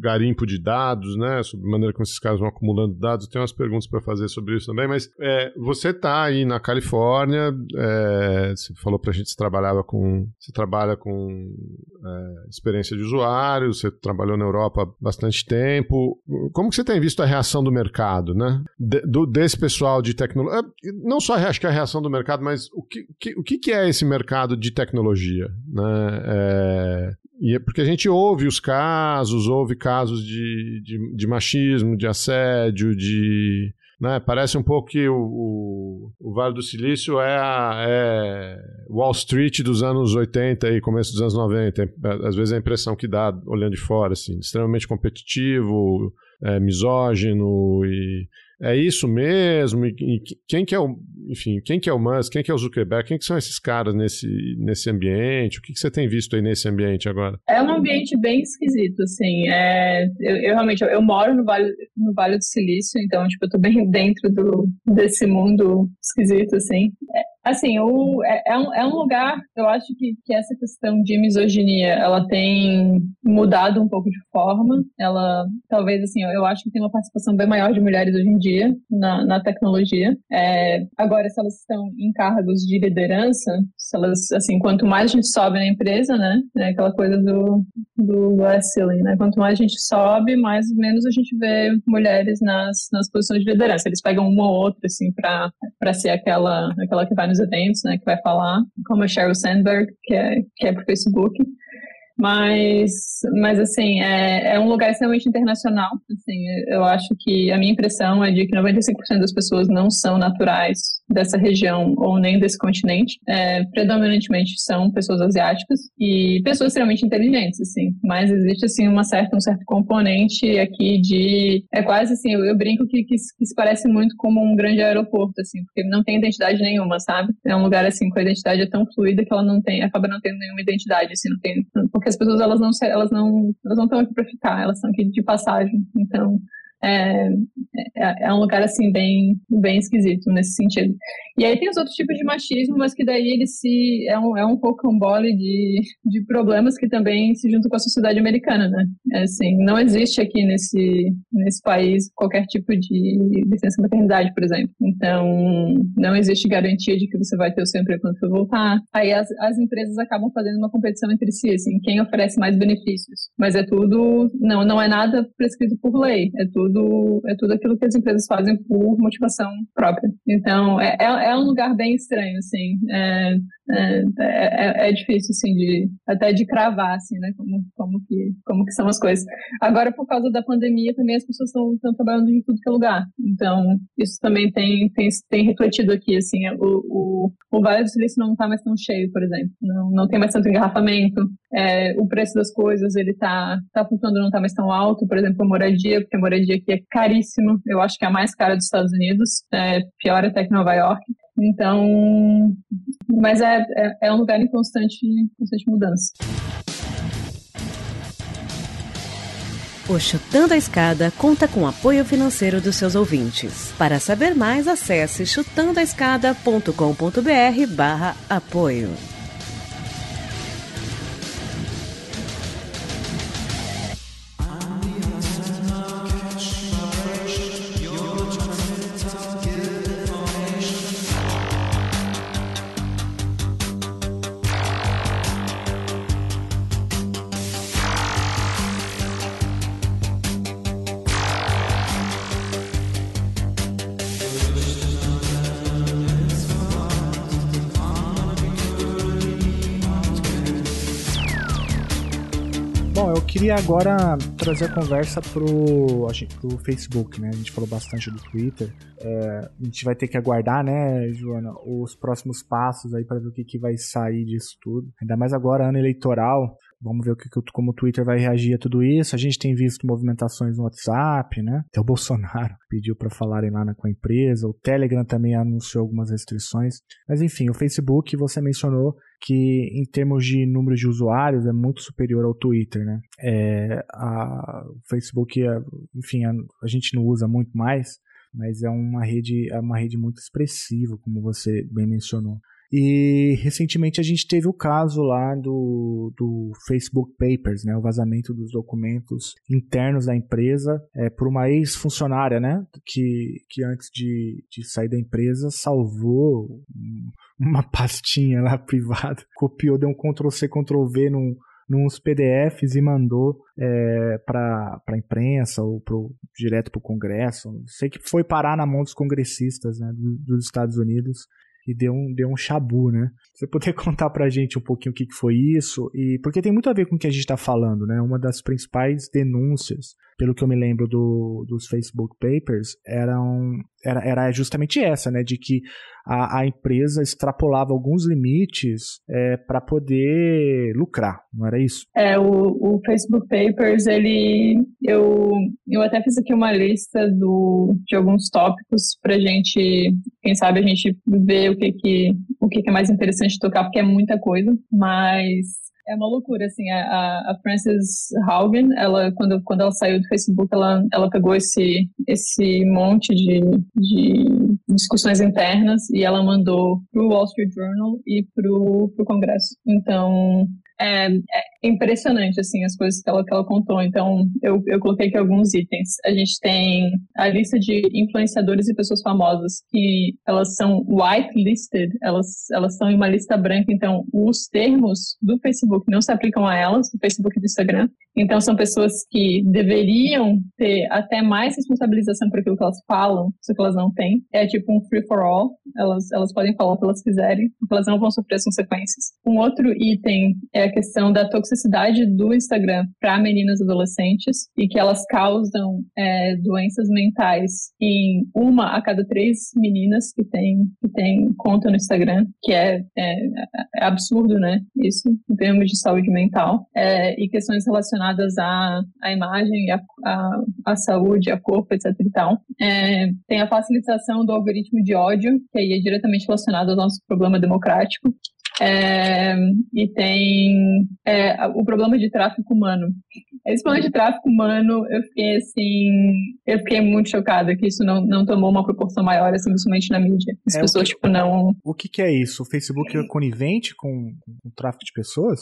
garimpo de dados, né? Sobre a maneira como esses caras vão acumulando dados. Tem umas perguntas para fazer sobre isso também, mas é, você está aí na Califórnia, é, você falou para a gente que trabalhava com. Você trabalha com é, experiência de usuário, você trabalhou na Europa há bastante tempo. Como que você tem visto a reação do mercado, né? De, do, desse pessoal de tecnologia. É, não só acho que é a reação do mercado, mas o que, o que é esse mercado de tecnologia? Né? É, é porque a gente ouve os casos, ouve casos de, de, de machismo, de assédio, de. Né? Parece um pouco que o, o, o, Vale do Silício é, a, é Wall Street dos anos 80 e começo dos anos 90. Às vezes é a impressão que dá olhando de fora, assim, extremamente competitivo, é, misógino e é isso mesmo? E, e, quem que é o, enfim, quem que é o Musk, quem que é o Zuckerberg, quem que são esses caras nesse, nesse ambiente? O que, que você tem visto aí nesse ambiente agora? É um ambiente bem esquisito, assim. É, eu, eu realmente, eu, moro no Vale, no Vale do Silício, então, tipo, eu tô bem dentro do, desse mundo esquisito, assim. Assim, o, é, é, um, é um lugar, eu acho que, que essa questão de misoginia, ela tem mudado um pouco de forma. Ela, talvez, assim, eu acho que tem uma participação bem maior de mulheres hoje em dia na, na tecnologia. É, agora, se elas estão em cargos de liderança, se elas, assim, quanto mais a gente sobe na empresa, né, é aquela coisa do, do glass né, quanto mais a gente sobe, mais menos a gente vê mulheres nas, nas posições de liderança. Eles pegam uma ou outra, assim, para ser aquela, aquela que vai nos eventos, né, que vai falar, como a Sheryl Sandberg, que é, que é pro Facebook. Mas, mas assim, é, é um lugar extremamente internacional. Assim, eu acho que a minha impressão é de que 95% das pessoas não são naturais dessa região ou nem desse continente. É, predominantemente são pessoas asiáticas e pessoas extremamente inteligentes, assim. Mas existe, assim, uma certa, um certo componente aqui de... É quase assim, eu, eu brinco que, que, que, se parece muito como um grande aeroporto, assim, porque não tem identidade nenhuma, sabe? É um lugar, assim, com a identidade é tão fluida que ela não tem, acaba não tendo nenhuma identidade, assim, não tem... Porque as pessoas, elas não, elas não, elas não estão aqui para ficar, elas estão aqui de passagem. Então, é, é, é, um lugar assim bem bem esquisito nesse sentido. E aí tem os outros tipos de machismo, mas que daí ele se é um, é um rocambole de, de problemas que também se juntam com a sociedade americana, né? É assim, não existe aqui nesse nesse país qualquer tipo de licença maternidade, por exemplo. Então, não existe garantia de que você vai ter o seu emprego quando for voltar. Aí as, as empresas acabam fazendo uma competição entre si, assim, quem oferece mais benefícios. Mas é tudo, não, não é nada prescrito por lei, é tudo tudo, é tudo aquilo que as empresas fazem por motivação própria. Então, é, é, é um lugar bem estranho, assim. É, é, é, é, difícil, assim, de, até de cravar, assim, né, como, como, que, como que são as coisas. Agora, por causa da pandemia, também as pessoas estão trabalhando em tudo que é lugar. Então, isso também tem, tem, tem refletido aqui, assim, o, o, o Vale do Silício não está mais tão cheio, por exemplo. Não, não tem mais tanto engarrafamento. É, o preço das coisas, ele tá, tá flutuando, não está mais tão alto. Por exemplo, a moradia, porque a moradia aqui é caríssima. Eu acho que é a mais cara dos Estados Unidos. É pior até que Nova York. Então, mas é, é, é um lugar em constante, constante mudança. O Chutando a Escada conta com apoio financeiro dos seus ouvintes. Para saber mais, acesse chutandoaescada.com.br barra apoio. Queria agora trazer a conversa pro, pro Facebook, né? A gente falou bastante do Twitter. É, a gente vai ter que aguardar, né, Joana, os próximos passos aí para ver o que, que vai sair disso tudo. Ainda mais agora, ano eleitoral. Vamos ver o que, como o Twitter vai reagir a tudo isso. A gente tem visto movimentações no WhatsApp, né? Até o Bolsonaro pediu para falarem lá com a empresa. O Telegram também anunciou algumas restrições. Mas enfim, o Facebook, você mencionou que em termos de número de usuários é muito superior ao Twitter, né? É, a, o Facebook, é, enfim, a, a gente não usa muito mais, mas é uma rede, é uma rede muito expressiva, como você bem mencionou. E recentemente a gente teve o caso lá do, do Facebook Papers, né, o vazamento dos documentos internos da empresa é, por uma ex-funcionária, né, que, que antes de, de sair da empresa salvou uma pastinha lá privada, copiou, deu um Ctrl-C, Ctrl-V num, nos PDFs e mandou é, para a imprensa ou pro, direto para o Congresso. Sei que foi parar na mão dos congressistas né, dos Estados Unidos e deu um, deu um chabu, né? Você poder contar pra gente um pouquinho o que, que foi isso, e porque tem muito a ver com o que a gente está falando, né? Uma das principais denúncias pelo que eu me lembro do, dos Facebook Papers, eram, era, era justamente essa, né? De que a, a empresa extrapolava alguns limites é, para poder lucrar, não era isso? É, o, o Facebook Papers, ele. Eu, eu até fiz aqui uma lista do, de alguns tópicos para gente, quem sabe, a gente ver o que, que, o que, que é mais interessante tocar, porque é muita coisa, mas é uma loucura, assim, a, a Frances Haugen, ela, quando, quando ela saiu do Facebook, ela, ela pegou esse, esse monte de, de discussões internas e ela mandou pro Wall Street Journal e pro, pro Congresso. Então, é, é, impressionante, assim, as coisas que ela, que ela contou. Então, eu, eu coloquei aqui alguns itens. A gente tem a lista de influenciadores e pessoas famosas que elas são whitelisted, elas, elas estão em uma lista branca, então os termos do Facebook não se aplicam a elas, do Facebook e do Instagram. Então, são pessoas que deveriam ter até mais responsabilização por aquilo que elas falam, só que elas não têm. É tipo um free for all, elas, elas podem falar o que elas quiserem, porque elas não vão sofrer as consequências. Um outro item é a questão da toxicidade do Instagram para meninas adolescentes e que elas causam é, doenças mentais em uma a cada três meninas que tem, que tem conta no Instagram, que é, é, é absurdo, né? Isso, em termos de saúde mental. É, e questões relacionadas à, à imagem, à, à, à saúde, a corpo, etc e tal. É, tem a facilitação do algoritmo de ódio, que aí é diretamente relacionado ao nosso problema democrático. É, e tem é, o problema de tráfico humano. Esse problema de tráfico humano, eu fiquei assim, eu fiquei muito chocada que isso não, não tomou uma proporção maior, assim, principalmente na mídia. As é, pessoas, que, tipo, não. O que, que é isso? O Facebook é conivente com, com o tráfico de pessoas?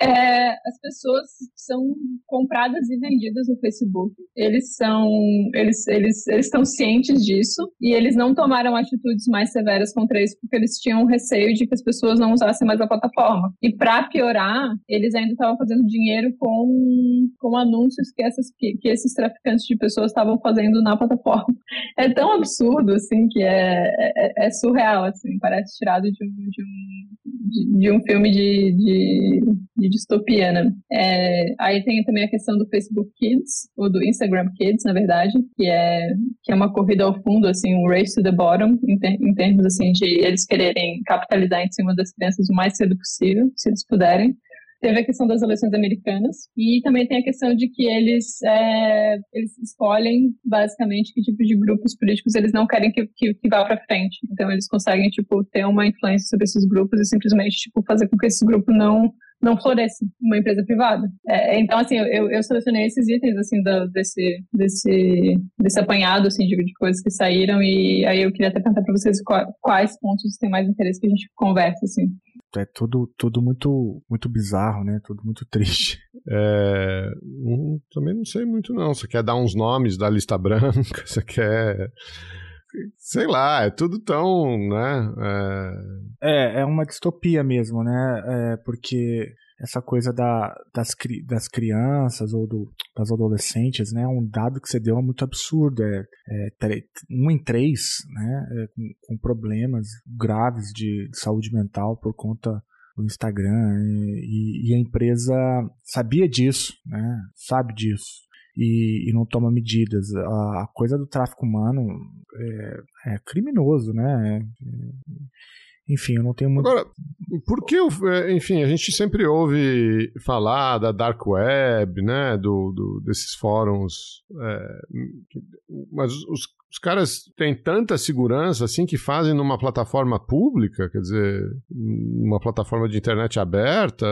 É, as pessoas são compradas e vendidas no Facebook. Eles são, eles, eles, eles estão cientes disso e eles não tomaram atitudes mais severas contra isso porque eles tinham receio de que as pessoas não usassem mais a plataforma. E para piorar, eles ainda estavam fazendo dinheiro com, com anúncios que, essas, que, que esses traficantes de pessoas estavam fazendo na plataforma. É tão absurdo assim que é, é, é surreal assim, parece tirado de um, de um, de, de um filme de, de, de distopia, né? É, aí tem também a questão do Facebook Kids, ou do Instagram Kids, na verdade, que é, que é uma corrida ao fundo, assim, um race to the bottom, em, ter, em termos, assim, de eles quererem capitalizar em cima das crianças o mais cedo possível, se eles puderem. Teve a questão das eleições americanas e também tem a questão de que eles, é, eles escolhem basicamente que tipo de grupos políticos eles não querem que, que, que vá para frente. Então eles conseguem tipo ter uma influência sobre esses grupos e simplesmente tipo fazer com que esse grupo não não floresce uma empresa privada. É, então, assim, eu, eu selecionei esses itens, assim, desse, desse, desse apanhado, assim, de, de, coisas que saíram e aí eu queria até perguntar para vocês quais pontos têm mais interesse que a gente converse, assim. É tudo, tudo muito, muito bizarro, né? Tudo muito triste. É, um, também não sei muito não. Você quer dar uns nomes da lista branca? Você quer sei lá, é tudo tão, né? É, é, é uma distopia mesmo, né? É, porque essa coisa da, das, das crianças ou do, das adolescentes, né? Um dado que você deu é muito absurdo. É, é um em três, né? É, com, com, problemas graves de, de, saúde mental por conta do Instagram e, e a empresa sabia disso, né? Sabe disso e, e não toma medidas. A, a, coisa do tráfico humano é, é criminoso, né? É, enfim, eu não tenho muito. Agora, por que, é, enfim, a gente sempre ouve falar da Dark Web, né, do, do desses fóruns, é, mas os, os caras têm tanta segurança assim que fazem numa plataforma pública, quer dizer, uma plataforma de internet aberta.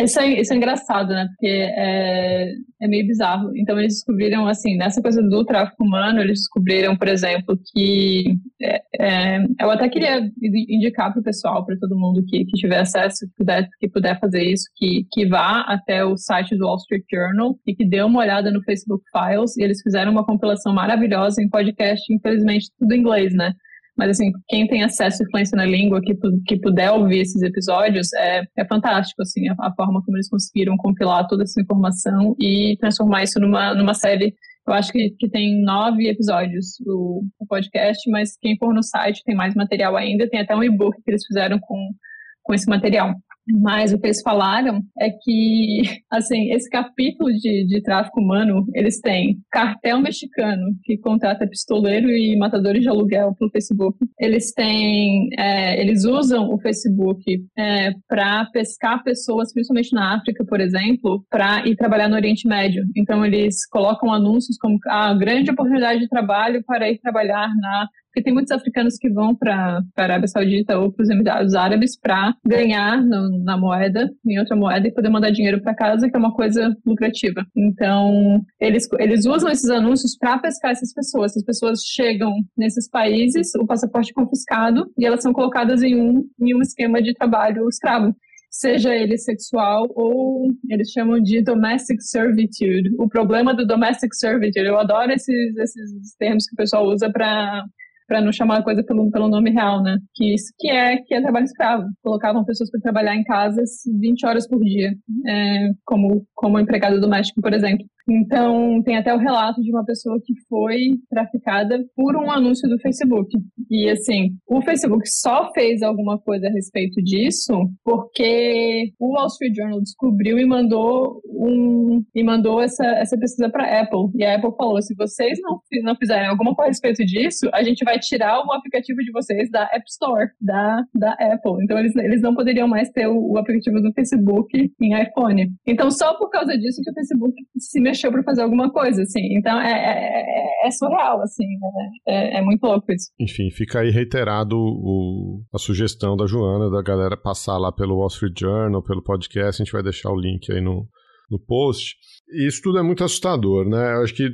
Isso é, isso é engraçado, né? Porque é, é meio bizarro. Então eles descobriram, assim, nessa coisa do tráfico humano, eles descobriram, por exemplo, que é, é eu até queria indicar para o pessoal, para todo mundo que, que tiver acesso, que puder, que puder fazer isso, que, que vá até o site do Wall Street Journal e que dê uma olhada no Facebook Files e eles fizeram uma compilação maravilhosa em podcast, infelizmente tudo em inglês, né? Mas, assim, quem tem acesso e influência na língua, que, que puder ouvir esses episódios, é, é fantástico, assim, a, a, forma como eles conseguiram compilar toda essa informação e transformar isso numa, numa série. Eu acho que, que tem nove episódios o, podcast, mas quem for no site tem mais material ainda, tem até um e-book que eles fizeram com, com esse material. Mas o que eles falaram é que, assim, esse capítulo de, de tráfico humano, eles têm cartel mexicano, que contrata pistoleiro e matadores de aluguel pelo Facebook. Eles têm, é, eles usam o Facebook é, para pescar pessoas, principalmente na África, por exemplo, para ir trabalhar no Oriente Médio. Então, eles colocam anúncios como a grande oportunidade de trabalho para ir trabalhar na porque tem muitos africanos que vão para a Arábia Saudita ou para os Emirados Árabes para ganhar no, na moeda, em outra moeda, e poder mandar dinheiro para casa, que é uma coisa lucrativa. Então, eles, eles usam esses anúncios para pescar essas pessoas. Essas pessoas chegam nesses países, o passaporte confiscado, e elas são colocadas em um, em um esquema de trabalho escravo seja ele sexual ou eles chamam de domestic servitude. O problema do domestic servitude, eu adoro esses, esses termos que o pessoal usa para para não chamar a coisa pelo, pelo nome real, né? Que isso que é que é trabalho escravo. Colocavam pessoas para trabalhar em casas 20 horas por dia, é, como como empregada doméstica, por exemplo. Então, tem até o relato de uma pessoa que foi traficada por um anúncio do Facebook. E, assim, o Facebook só fez alguma coisa a respeito disso porque o Wall Street Journal descobriu e mandou, um, e mandou essa, essa pesquisa para Apple. E a Apple falou: se vocês não, não fizerem alguma coisa a respeito disso, a gente vai tirar o aplicativo de vocês da App Store, da, da Apple. Então, eles, eles não poderiam mais ter o, o aplicativo do Facebook em iPhone. Então, só por causa disso que o Facebook se mexeu para fazer alguma coisa, assim. Então é, é, é, é surreal, assim. Né? É, é, muito louco isso. Enfim, fica aí reiterado o, a sugestão da Joana, da galera passar lá pelo Wall Street Journal, pelo podcast. A gente vai deixar o link aí no, no post. E isso tudo é muito assustador, né? Eu acho que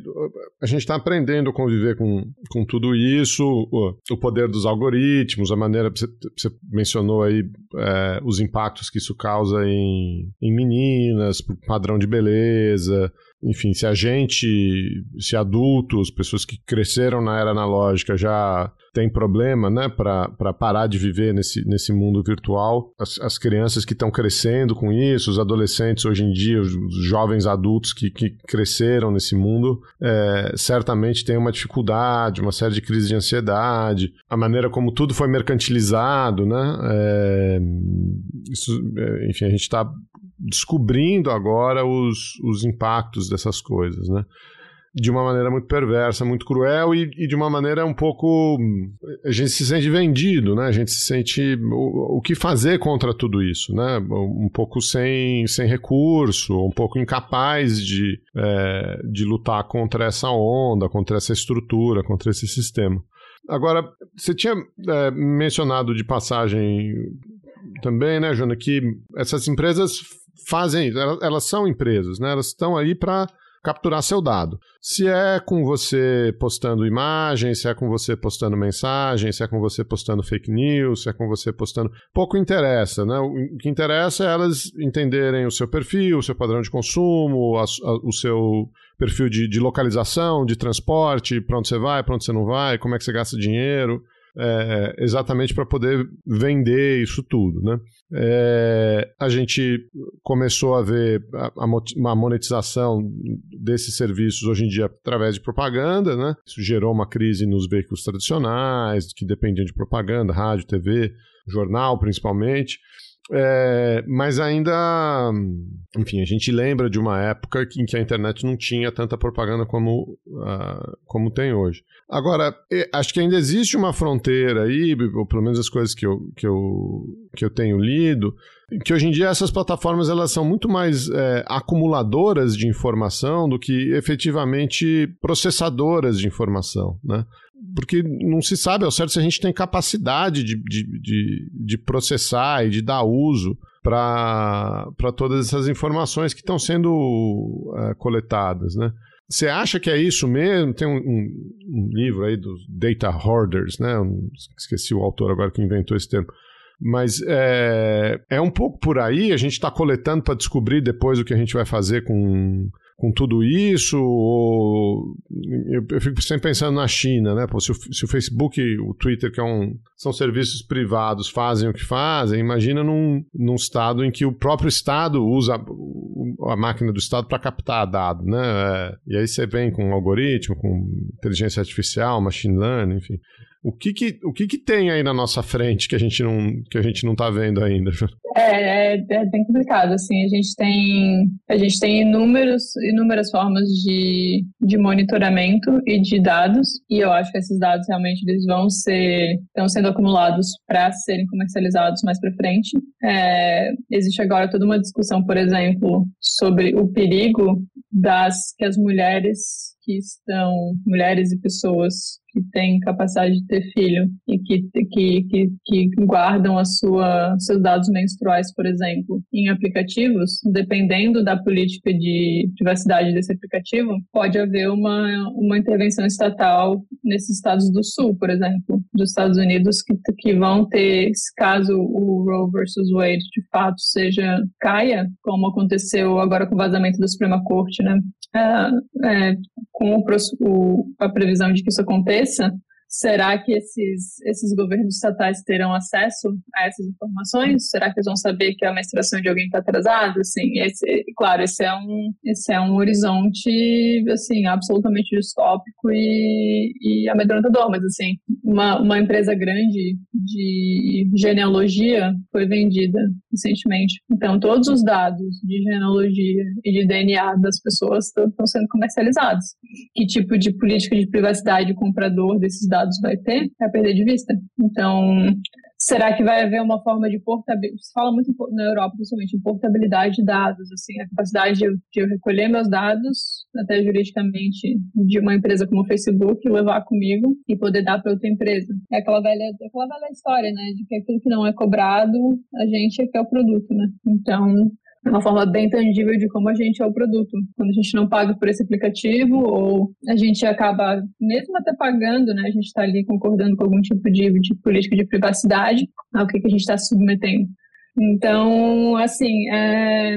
a gente está aprendendo a conviver com, com tudo isso, o, o poder dos algoritmos, a maneira. Você, você mencionou aí é, os impactos que isso causa em, em meninas, padrão de beleza, enfim, se a gente, se adultos, pessoas que cresceram na era analógica já tem problema, né, para parar de viver nesse, nesse mundo virtual, as, as crianças que estão crescendo com isso, os adolescentes hoje em dia, os, jovens adultos que, que cresceram nesse mundo, é, certamente têm uma dificuldade, uma série de crises de ansiedade, a maneira como tudo foi mercantilizado, né, é, isso, é, enfim, a gente está descobrindo agora os, os impactos dessas coisas, né? De uma maneira muito perversa, muito cruel e, e, de uma maneira um pouco. A gente se sente vendido, né? A gente se sente. O, o que fazer contra tudo isso, né? Um pouco sem, sem recurso, um pouco incapaz de, é, de lutar contra essa onda, contra essa estrutura, contra esse sistema. Agora, você tinha é, mencionado de passagem também, né, Jona, que essas empresas fazem, elas são empresas, né? Elas estão aí para capturar seu dado. Se é com você postando imagens, se é com você postando mensagem, se é com você postando fake news, se é com você postando. Pouco interessa, né? O que interessa é elas entenderem o seu perfil, o seu padrão de consumo, a, a, o seu perfil de, de localização, de transporte, para onde você vai, para onde você não vai, como é que você gasta dinheiro é, exatamente para poder vender isso tudo. Né? É, a gente começou a ver a, a, monetização desses serviços hoje em dia através de propaganda. Né? Isso gerou uma crise nos veículos tradicionais, que dependiam de propaganda, rádio, TV, jornal principalmente. É, mas ainda, enfim, a gente lembra de uma época em que a internet não tinha tanta propaganda como, uh, como tem hoje. Agora, acho que ainda existe uma fronteira aí, ou pelo menos as coisas que eu, que eu, que eu tenho lido, que hoje em dia essas plataformas elas são muito mais é, acumuladoras de informação do que efetivamente processadoras de informação, né? Porque não se sabe ao certo se a gente tem capacidade de, de, de, de processar e de dar uso para todas essas informações que estão sendo uh, coletadas, né? Você acha que é isso mesmo? Tem um, um, um livro aí dos data hoarders, né? Esqueci o autor agora que inventou esse termo. Mas é, é um pouco por aí, a gente está coletando para descobrir depois o que a gente vai fazer com com tudo isso? Ou... Eu, eu, fico sempre pensando na China, né? Pô, se, o, se, o, Facebook, o Twitter, que é um, são serviços privados, fazem o que fazem, imagina num, num estado em que o próprio Estado usa a máquina do Estado para captar dado, né? É, e aí você vem com um algoritmo, com inteligência artificial, machine learning, enfim. O que que, o que que tem aí na nossa frente que a gente não, que a gente não tá vendo ainda? É, é, é bem complicado, assim, a gente tem, a gente tem inúmeros, inúmeras formas de, de monitoramento e de dados, e eu acho que esses dados realmente eles vão ser, estão sendo acumulados para serem comercializados mais para frente. É, existe agora toda uma discussão, por exemplo, sobre o perigo das que as mulheres que estão, mulheres e pessoas que têm capacidade de ter filho e que, que, que, que guardam a sua, seus dados menstruais, por exemplo, em aplicativos, dependendo da política de privacidade desse aplicativo, pode haver uma, uma intervenção estatal nesses estados do sul, por exemplo, dos Estados Unidos, que, que vão ter, caso o Roe versus Wade de fato seja caia, como aconteceu agora com o vazamento da Suprema Corte, né? É, é, com o, a previsão de que isso aconteça, Yes Será que esses, esses governos estatais terão acesso a essas informações? Será que eles vão saber que a menstruação de alguém está atrasada? Assim, esse, claro, esse é um, esse é um horizonte assim, absolutamente distópico e, e amedrontador, mas assim, uma, uma empresa grande de genealogia foi vendida recentemente. Então, todos os dados de genealogia e de DNA das pessoas estão sendo comercializados. Que tipo de política de privacidade o comprador desses dados dados vai ter, é perder de vista. Então, será que vai haver uma forma de portabilidade? Se fala muito na Europa, principalmente, em portabilidade de dados, assim, a capacidade de de eu recolher meus dados, até juridicamente, de uma empresa como o Facebook, levar comigo e poder dar para outra empresa. É aquela velha, aquela velha história, né, de que aquilo que não é cobrado, a gente é que é o produto, né? Então, uma forma bem tangível de como a gente é o produto. Quando a gente não paga por esse aplicativo, ou a gente acaba, mesmo até pagando, né, a gente está ali concordando com algum tipo de, de política de privacidade, ao que, que a gente está submetendo. Então, assim, é,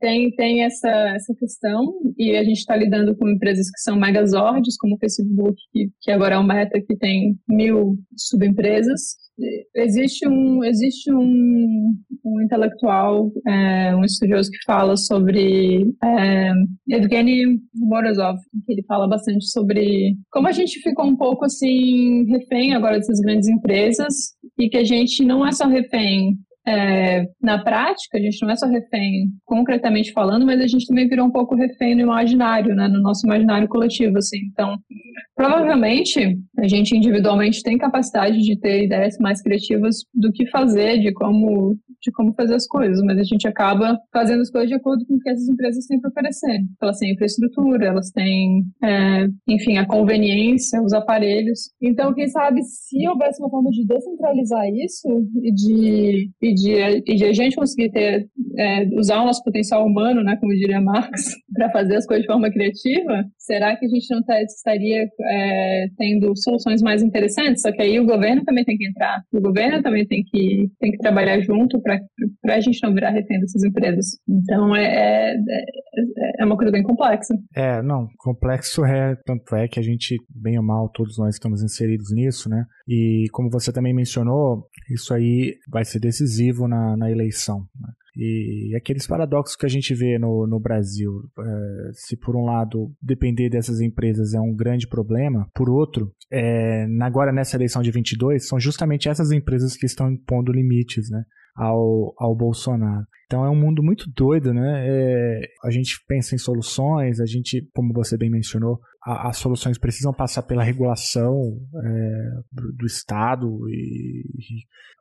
tem, tem essa, essa questão, e a gente está lidando com empresas que são megazords, como o Facebook, que, que agora é o Meta, que tem mil subempresas, existe um existe um, um intelectual é, um estudioso que fala sobre é, Evgeny Morozov que ele fala bastante sobre como a gente ficou um pouco assim refém agora dessas grandes empresas e que a gente não é só refém é, na prática, a gente não é só refém, concretamente falando, mas a gente também virou um pouco refém no imaginário, né, no nosso imaginário coletivo, assim. Então, provavelmente, a gente individualmente tem capacidade de ter ideias mais criativas do que fazer, de como de como fazer as coisas, mas a gente acaba fazendo as coisas de acordo com o que essas empresas têm para oferecer. Elas têm infraestrutura, elas têm, é, enfim, a conveniência, os aparelhos. Então, quem sabe, se houvesse uma forma de descentralizar isso e de, e de, de a gente conseguir ter, é, usar o nosso potencial humano, né, como diria Marx, para fazer as coisas de forma criativa, será que a gente não tá, estaria é, tendo soluções mais interessantes? Só que aí o governo também tem que entrar, o governo também tem que, tem que trabalhar junto para a gente não virar refém dessas empresas. Então é, é, é, uma coisa bem complexa. É, não, complexo é, tanto é que a gente, bem ou mal, todos nós estamos inseridos nisso, né? E como você também mencionou, isso aí vai ser decisivo na, na eleição. Né? E aqueles paradoxos que a gente vê no, no Brasil, é, se por um lado depender dessas empresas é um grande problema, por outro, é, agora nessa eleição de 22, são justamente essas empresas que estão impondo limites, né? Ao, ao Bolsonaro. Então é um mundo muito doido, né? É, a gente pensa em soluções, a gente, como você bem mencionou, a, as soluções precisam passar pela regulação é, do, do, Estado e,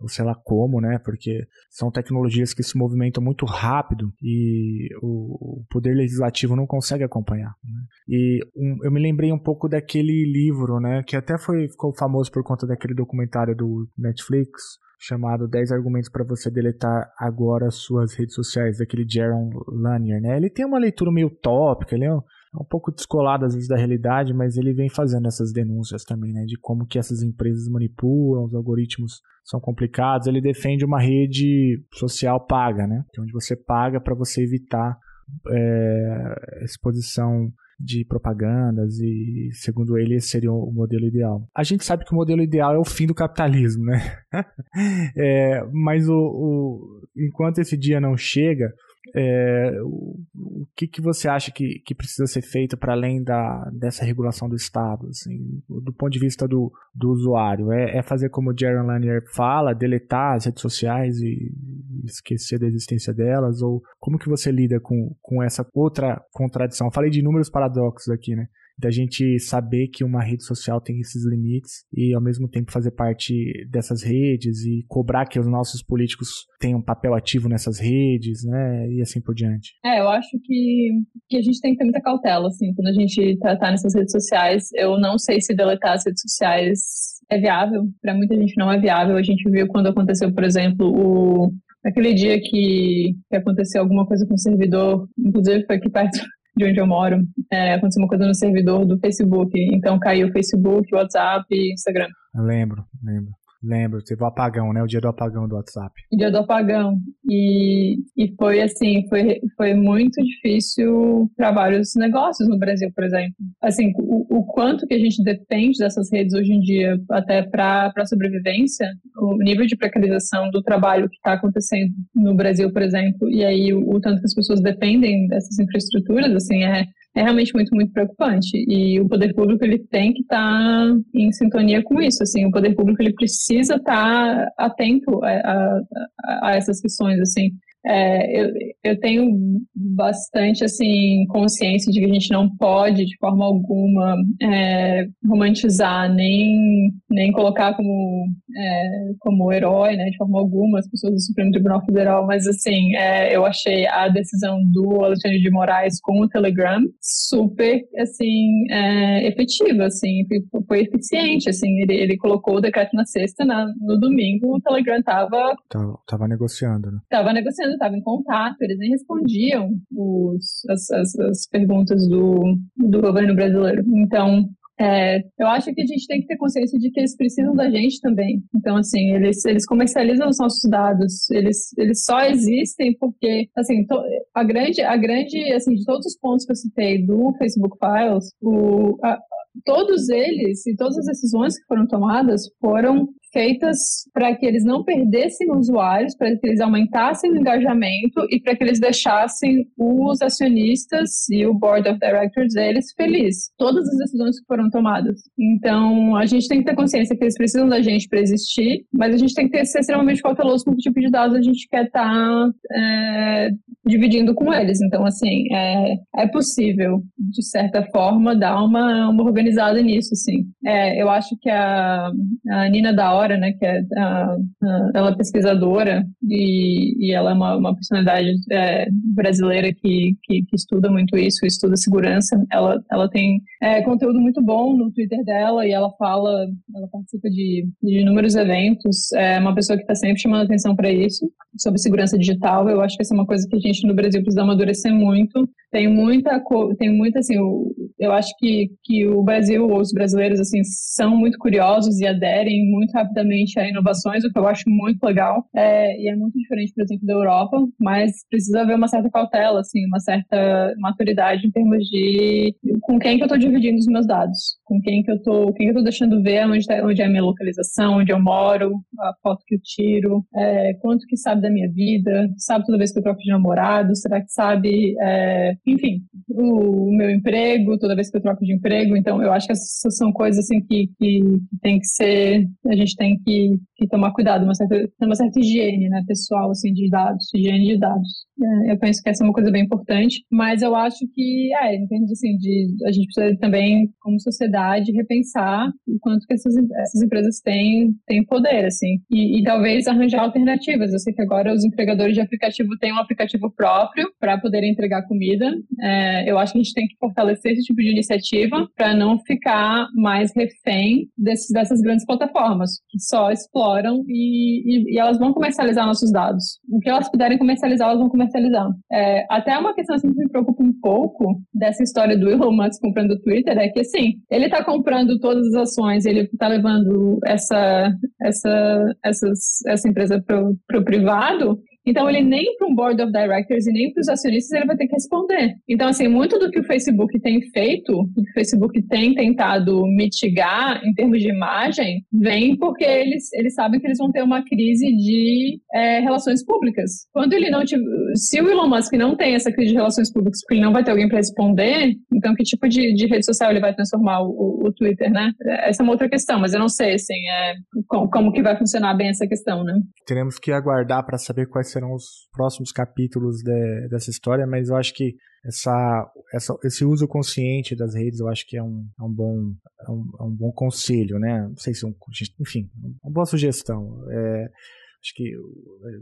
e sei lá como, né? Porque são tecnologias que se movimentam muito rápido e o, o poder legislativo não consegue acompanhar. Né? E um, eu me lembrei um pouco daquele livro, né? Que até foi ficou famoso por conta daquele documentário do Netflix chamado 10 argumentos para você deletar agora suas redes sociais, daquele Jaron Lanier, né? Ele tem uma leitura meio utópica, ele é um, é um, pouco descolado às vezes da realidade, mas ele vem fazendo essas denúncias também, né? De como que essas empresas manipulam, os algoritmos são complicados. Ele defende uma rede social paga, né? É onde você paga para você evitar é, exposição de propagandas e, segundo ele, esse seria o modelo ideal. A gente sabe que o modelo ideal é o fim do capitalismo, né? é, mas o, o, enquanto esse dia não chega, é, o, o, que, que você acha que, que precisa ser feito para além da, dessa regulação do Estado, assim, do ponto de vista do, do usuário? É, é fazer como o Jaron Lanier fala, deletar as redes sociais e esquecer da existência delas? Ou como que você lida com, com essa outra contradição? Eu falei de inúmeros paradoxos aqui, né? Da gente saber que uma rede social tem esses limites e ao mesmo tempo fazer parte dessas redes e cobrar que os nossos políticos tenham um papel ativo nessas redes, né, e assim por diante. É, eu acho que, que a gente tem que ter muita cautela, assim, quando a gente tratar tá, nessas redes sociais. Eu não sei se deletar as redes sociais é viável, para muita gente não é viável. A gente viu quando aconteceu, por exemplo, o aquele dia que, que aconteceu alguma coisa com o servidor, inclusive foi aqui perto de onde eu moro, é, aconteceu uma coisa no servidor do Facebook. Então caiu o Facebook, WhatsApp e Instagram. Eu lembro, lembro. Lembro, teve o apagão, né? O dia do apagão do WhatsApp. Dia do apagão. E, e foi assim, foi, foi muito difícil para vários negócios no Brasil, por exemplo. Assim, o, o quanto que a gente depende dessas redes hoje em dia, até para sobrevivência, o nível de precarização do trabalho que está acontecendo no Brasil, por exemplo, e aí o, o tanto que as pessoas dependem dessas infraestruturas, assim, é, é realmente muito, muito preocupante. E o poder público ele tem que estar tá em sintonia com isso. Assim, o poder público ele precisa estar tá atento a, a, a essas questões. Assim, é, eu, eu tenho bastante assim consciência de que a gente não pode de forma alguma é, romantizar nem, nem colocar como é, como herói né de forma alguma as pessoas do Supremo Tribunal Federal mas assim é, eu achei a decisão do Alexandre de Moraes com o Telegram super assim é, efetiva assim foi eficiente assim ele, ele colocou o decreto na sexta na, no domingo o Telegram tava tava, tava negociando né? tava negociando estava em contato, eles nem respondiam os, as, as, as perguntas do, do governo brasileiro. Então, é, eu acho que a gente tem que ter consciência de que eles precisam da gente também. Então, assim, eles, eles comercializam os nossos dados. Eles, eles só existem porque, assim, to, a grande, a grande, assim, de todos os pontos que eu citei do Facebook Files, o, a, todos eles e todas as decisões que foram tomadas foram feitas para que eles não perdessem usuários, para que eles aumentassem o engajamento e para que eles deixassem os acionistas e o board of directors deles felizes. Todas as decisões que foram tomadas. Então, a gente tem que ter consciência que eles precisam da gente para existir, mas a gente tem que ser extremamente cauteloso com que tipo de dados a gente quer estar tá, é, dividindo com eles. Então, assim, é, é possível, de certa forma, dar uma, uma organizada nisso, assim. É, eu acho que a, a Nina da Hora, né, que é a, a, ela é pesquisadora e, e ela é uma, uma personalidade é, brasileira que, que, que, estuda muito isso, estuda segurança. Ela, ela tem é, conteúdo muito bom no Twitter dela e ela fala, ela participa de, de inúmeros eventos. É uma pessoa que está sempre chamando atenção para isso, sobre segurança digital. Eu acho que essa é uma coisa que a gente no Brasil precisa amadurecer muito. Tem muita, tem muita assim, eu acho que, que o Brasil ou os brasileiros assim são muito curiosos e aderem muito rapidamente a inovações, o que eu acho muito legal. É, e é muito diferente, por exemplo, da Europa, mas precisa haver uma certa cautela, assim, uma certa maturidade em termos de com quem que eu estou dividindo os meus dados, com quem que eu estou, quem que eu tô deixando ver onde, tá, onde é a minha localização, onde eu moro, a foto que eu tiro, é, quanto que sabe da minha vida, sabe toda vez que eu troco de namorado, será que sabe, é, enfim, o, meu emprego, toda vez que eu troco de emprego. Então, eu acho que essas são coisas assim que, que, que tem que ser, a gente tem que, que tomar cuidado, uma certa, uma certa higiene, né, pessoal, assim, de dados, higiene de dados. É, eu penso que essa é uma coisa bem importante, mas eu acho que, é, em termos assim, de a gente precisa também, como sociedade, repensar o quanto que essas, essas empresas têm, têm poder, assim, e, e talvez arranjar alternativas. Eu sei que agora os entregadores de aplicativo têm um aplicativo próprio para poder entregar comida. É, eu acho que a gente tem que fortalecer esse tipo de iniciativa para não ficar mais refém desses, dessas grandes plataformas que só exploram e, e, e elas vão comercializar nossos dados. O que elas puderem comercializar, elas vão comercializar comercializar. É, até uma questão assim, que me preocupa um pouco dessa história do Elon Musk comprando o Twitter é que, assim, ele está comprando todas as ações, ele está levando essa, essa, essas, essa empresa para o privado, Então, ele nem para um board of directors e nem para os acionistas ele vai ter que responder. Então, assim, muito do que o Facebook tem feito, o que o Facebook tem tentado mitigar em termos de imagem, vem porque eles, eles sabem que eles vão ter uma crise de é, relações públicas. Quando ele não tiver, se o Elon Musk não tem essa crise de relações públicas porque ele não vai ter alguém para responder, então que tipo de, de, rede social ele vai transformar o, o, Twitter, né? Essa é uma outra questão, mas eu não sei, assim, é, como, como que vai funcionar bem essa questão, né? Teremos que aguardar para saber quais serão os próximos capítulos de, dessa história, mas eu acho que essa, essa, esse uso consciente das redes eu acho que é um, é um, bom, é um, é um bom conselho, né? Não sei se é um, enfim, uma boa sugestão. É, acho que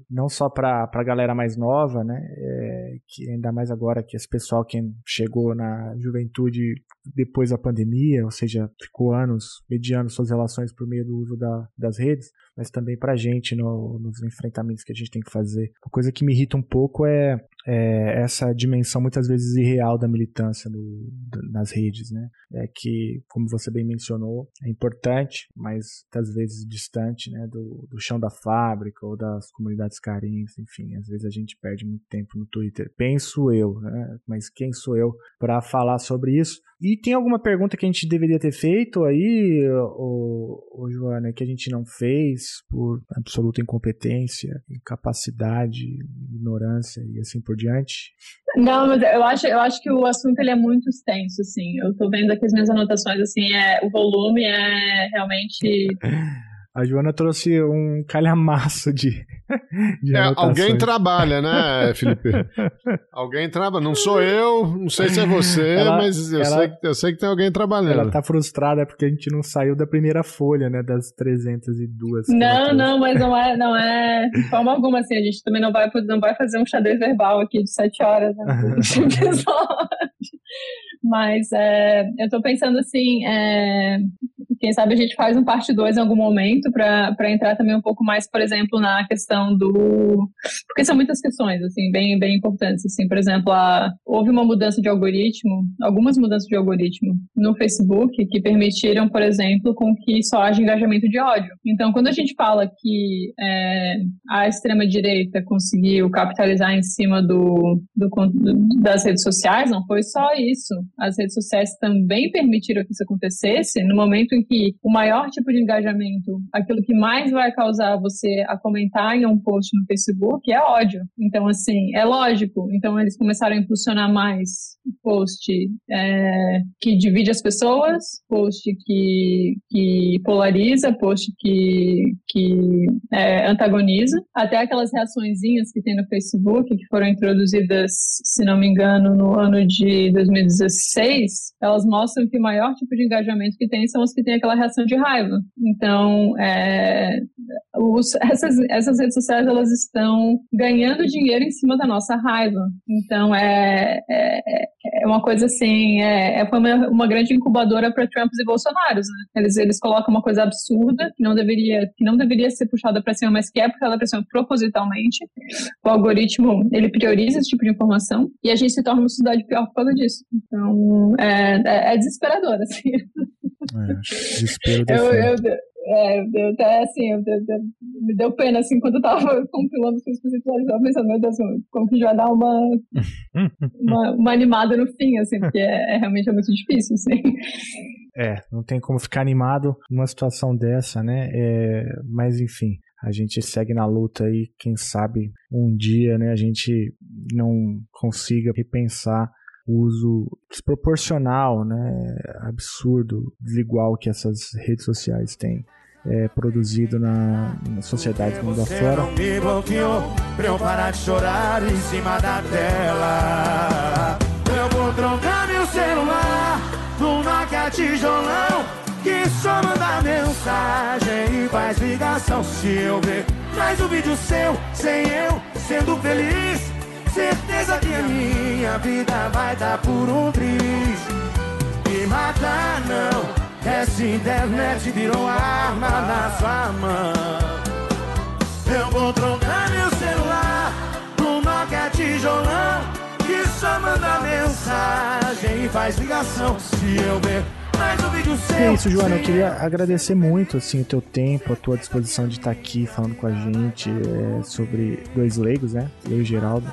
não só para a galera mais nova, né, é, que ainda mais agora que esse pessoal que chegou na juventude depois da pandemia, ou seja, ficou anos mediando suas relações por meio do uso da, das redes, mas também para a gente no, nos enfrentamentos que a gente tem que fazer. Uma coisa que me irrita um pouco é, é essa dimensão muitas vezes irreal da militância do, nas redes, né? É que, como você bem mencionou, é importante, mas muitas vezes distante, né, do, do chão da fábrica ou das comunidades carentes, enfim, às vezes a gente perde muito tempo no Twitter. Penso eu, né? Mas quem sou eu para falar sobre isso? E tem alguma pergunta que a gente deveria ter feito aí, o, o Joana, que a gente não fez por absoluta incompetência, incapacidade, ignorância e assim por diante? Não, mas eu acho, eu acho que o assunto ele é muito extenso, assim. Eu tô vendo aqui as minhas anotações, assim, é, o volume é realmente A Joana trouxe um calhamaço de. de é, alguém trabalha, né, Felipe? alguém trabalha. Não sou eu, não sei se é você, ela, mas eu, ela, sei, eu sei que tem alguém trabalhando. Ela tá frustrada porque a gente não saiu da primeira folha, né, das 302. Não, não, mas não é, não é de forma alguma assim. A gente também não vai, não vai fazer um xadrez verbal aqui de sete horas, né, Mas é, eu tô pensando assim, é, quem sabe a gente faz um parte 2 em algum momento para entrar também um pouco mais, por exemplo, na questão do. Porque são muitas questões, assim, bem, bem importantes. Assim, por exemplo, a... houve uma mudança de algoritmo, algumas mudanças de algoritmo no Facebook que permitiram, por exemplo, com que só haja engajamento de ódio. Então, quando a gente fala que é, a extrema-direita conseguiu capitalizar em cima do, do, das redes sociais, não foi só isso. As redes sociais também permitiram que isso acontecesse no momento em que o maior tipo de engajamento, aquilo que mais vai causar você a comentar em um post no Facebook é ódio. Então, assim, é lógico. Então, eles começaram a impulsionar mais post é, que divide as pessoas, post que, que polariza, post que, que é, antagoniza. Até aquelas reaçõezinhas que tem no Facebook, que foram introduzidas, se não me engano, no ano de 2016, elas mostram que o maior tipo de engajamento que tem são os que têm aquela reação de raiva. Então, é, os, essas, essas redes sociais elas estão ganhando dinheiro em cima da nossa raiva. Então, é, é, é uma coisa assim, é, é foi uma, uma grande incubadora para Trumps e Bolsonaros. Né? Eles, eles colocam uma coisa absurda que não deveria, que não deveria ser puxada para cima, mas que é puxada para cima propositalmente. O algoritmo ele prioriza esse tipo de informação e a gente se torna uma sociedade pior por causa disso. Então, é, é, é desesperador, assim. É, desespero eu, eu, é, eu até assim, eu, eu, me deu pena assim quando eu tava compilando os episódios, eu pensando, meu Deus, como que já dar uma, uma, uma, animada no fim, assim, porque é, é realmente é muito difícil, assim. É, não tem como ficar animado numa situação dessa, né? É, mas enfim, a gente segue na luta aí, quem sabe um dia, né, a gente não consiga repensar uso desproporcional, né, absurdo, desigual que essas redes sociais têm é, produzido na, na sociedade do mundo afora. Não me bloqueou pra eu parar de chorar em cima da tela. Eu vou trocar meu celular no Nokia tijolão que só manda mensagem e faz ligação. Se eu ver mais um vídeo seu sem eu sendo feliz certeza que a minha vida vai dar por um triz. Me matar não, essa internet virou arma na sua mão. Eu vou trocar meu celular no Nokia tijolão que só manda mensagem e faz ligação. Se eu ver É isso, Joana. Eu queria agradecer muito assim, o teu tempo, a tua disposição de estar aqui falando com a gente é, sobre dois leigos, né? Eu e Geraldo,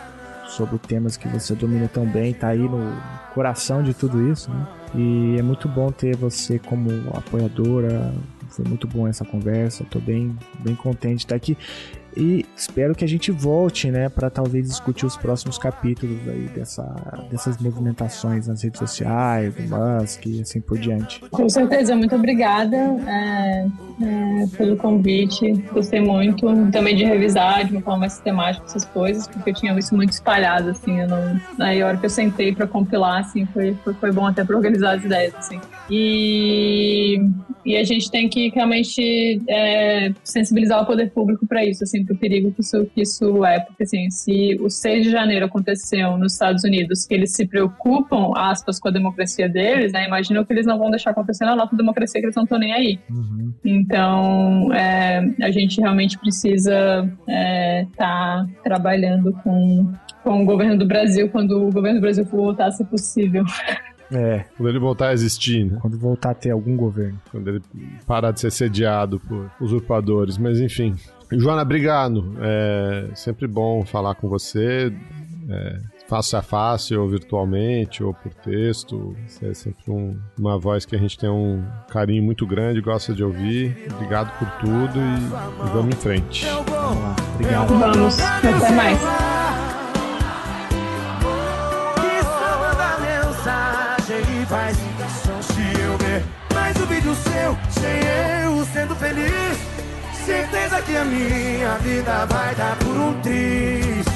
sobre temas que você domina tão bem, tá aí no coração de tudo isso, né? E é muito bom ter você como apoiadora. Foi muito bom essa conversa. Tô bem, bem contente de estar aqui. E espero que a gente volte, né, para talvez discutir os próximos capítulos aí dessa, dessas movimentações nas redes sociais, do Musk e assim por diante. Com certeza, muito obrigada é, é, pelo convite. Gostei muito também de revisar de uma forma mais sistemática essas coisas, porque eu tinha isso muito espalhado, assim. Eu não, aí a hora que eu sentei para compilar, assim, foi, foi, foi bom até para organizar as ideias, assim. E, e a gente tem que realmente é, sensibilizar o poder público para isso, assim, para o perigo que isso, que isso é. Porque, assim, se o 6 de janeiro aconteceu nos Estados Unidos, que eles se preocupam, aspas, com a democracia deles, né? Imagina que eles não vão deixar acontecer na nossa democracia, que eles não estão nem aí. Uhum. Então, é, a gente realmente precisa estar é, tá trabalhando com, com o governo do Brasil quando o governo do Brasil for voltar, se possível. É. Quando ele voltar a existir, né? Quando voltar a ter algum governo. Quando ele parar de ser sediado por usurpadores. Mas enfim. Joana, obrigado. É sempre bom falar com você. É, face a face, ou virtualmente, ou por texto. Você é sempre um, uma voz que a gente tem um carinho muito grande, gosta de ouvir. Obrigado por tudo e, e vamos em frente. Vamos lá. Obrigado. Vamos. Até mais. sendo feliz. Certeza que a minha vida vai dar por um triz.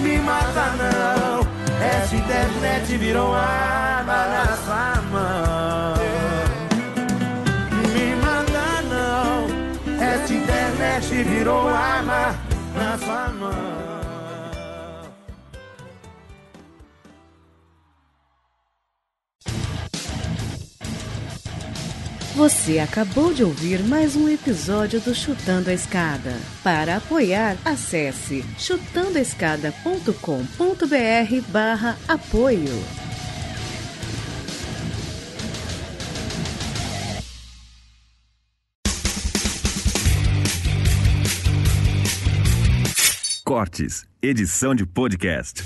Me mata não, essa internet virou arma na sua mão. Me mata não, essa internet virou arma na sua mão. Você acabou de ouvir mais um episódio do Chutando a Escada. Para apoiar, acesse chutandoaescada.com.br barra apoio. Cortes, edição de podcast.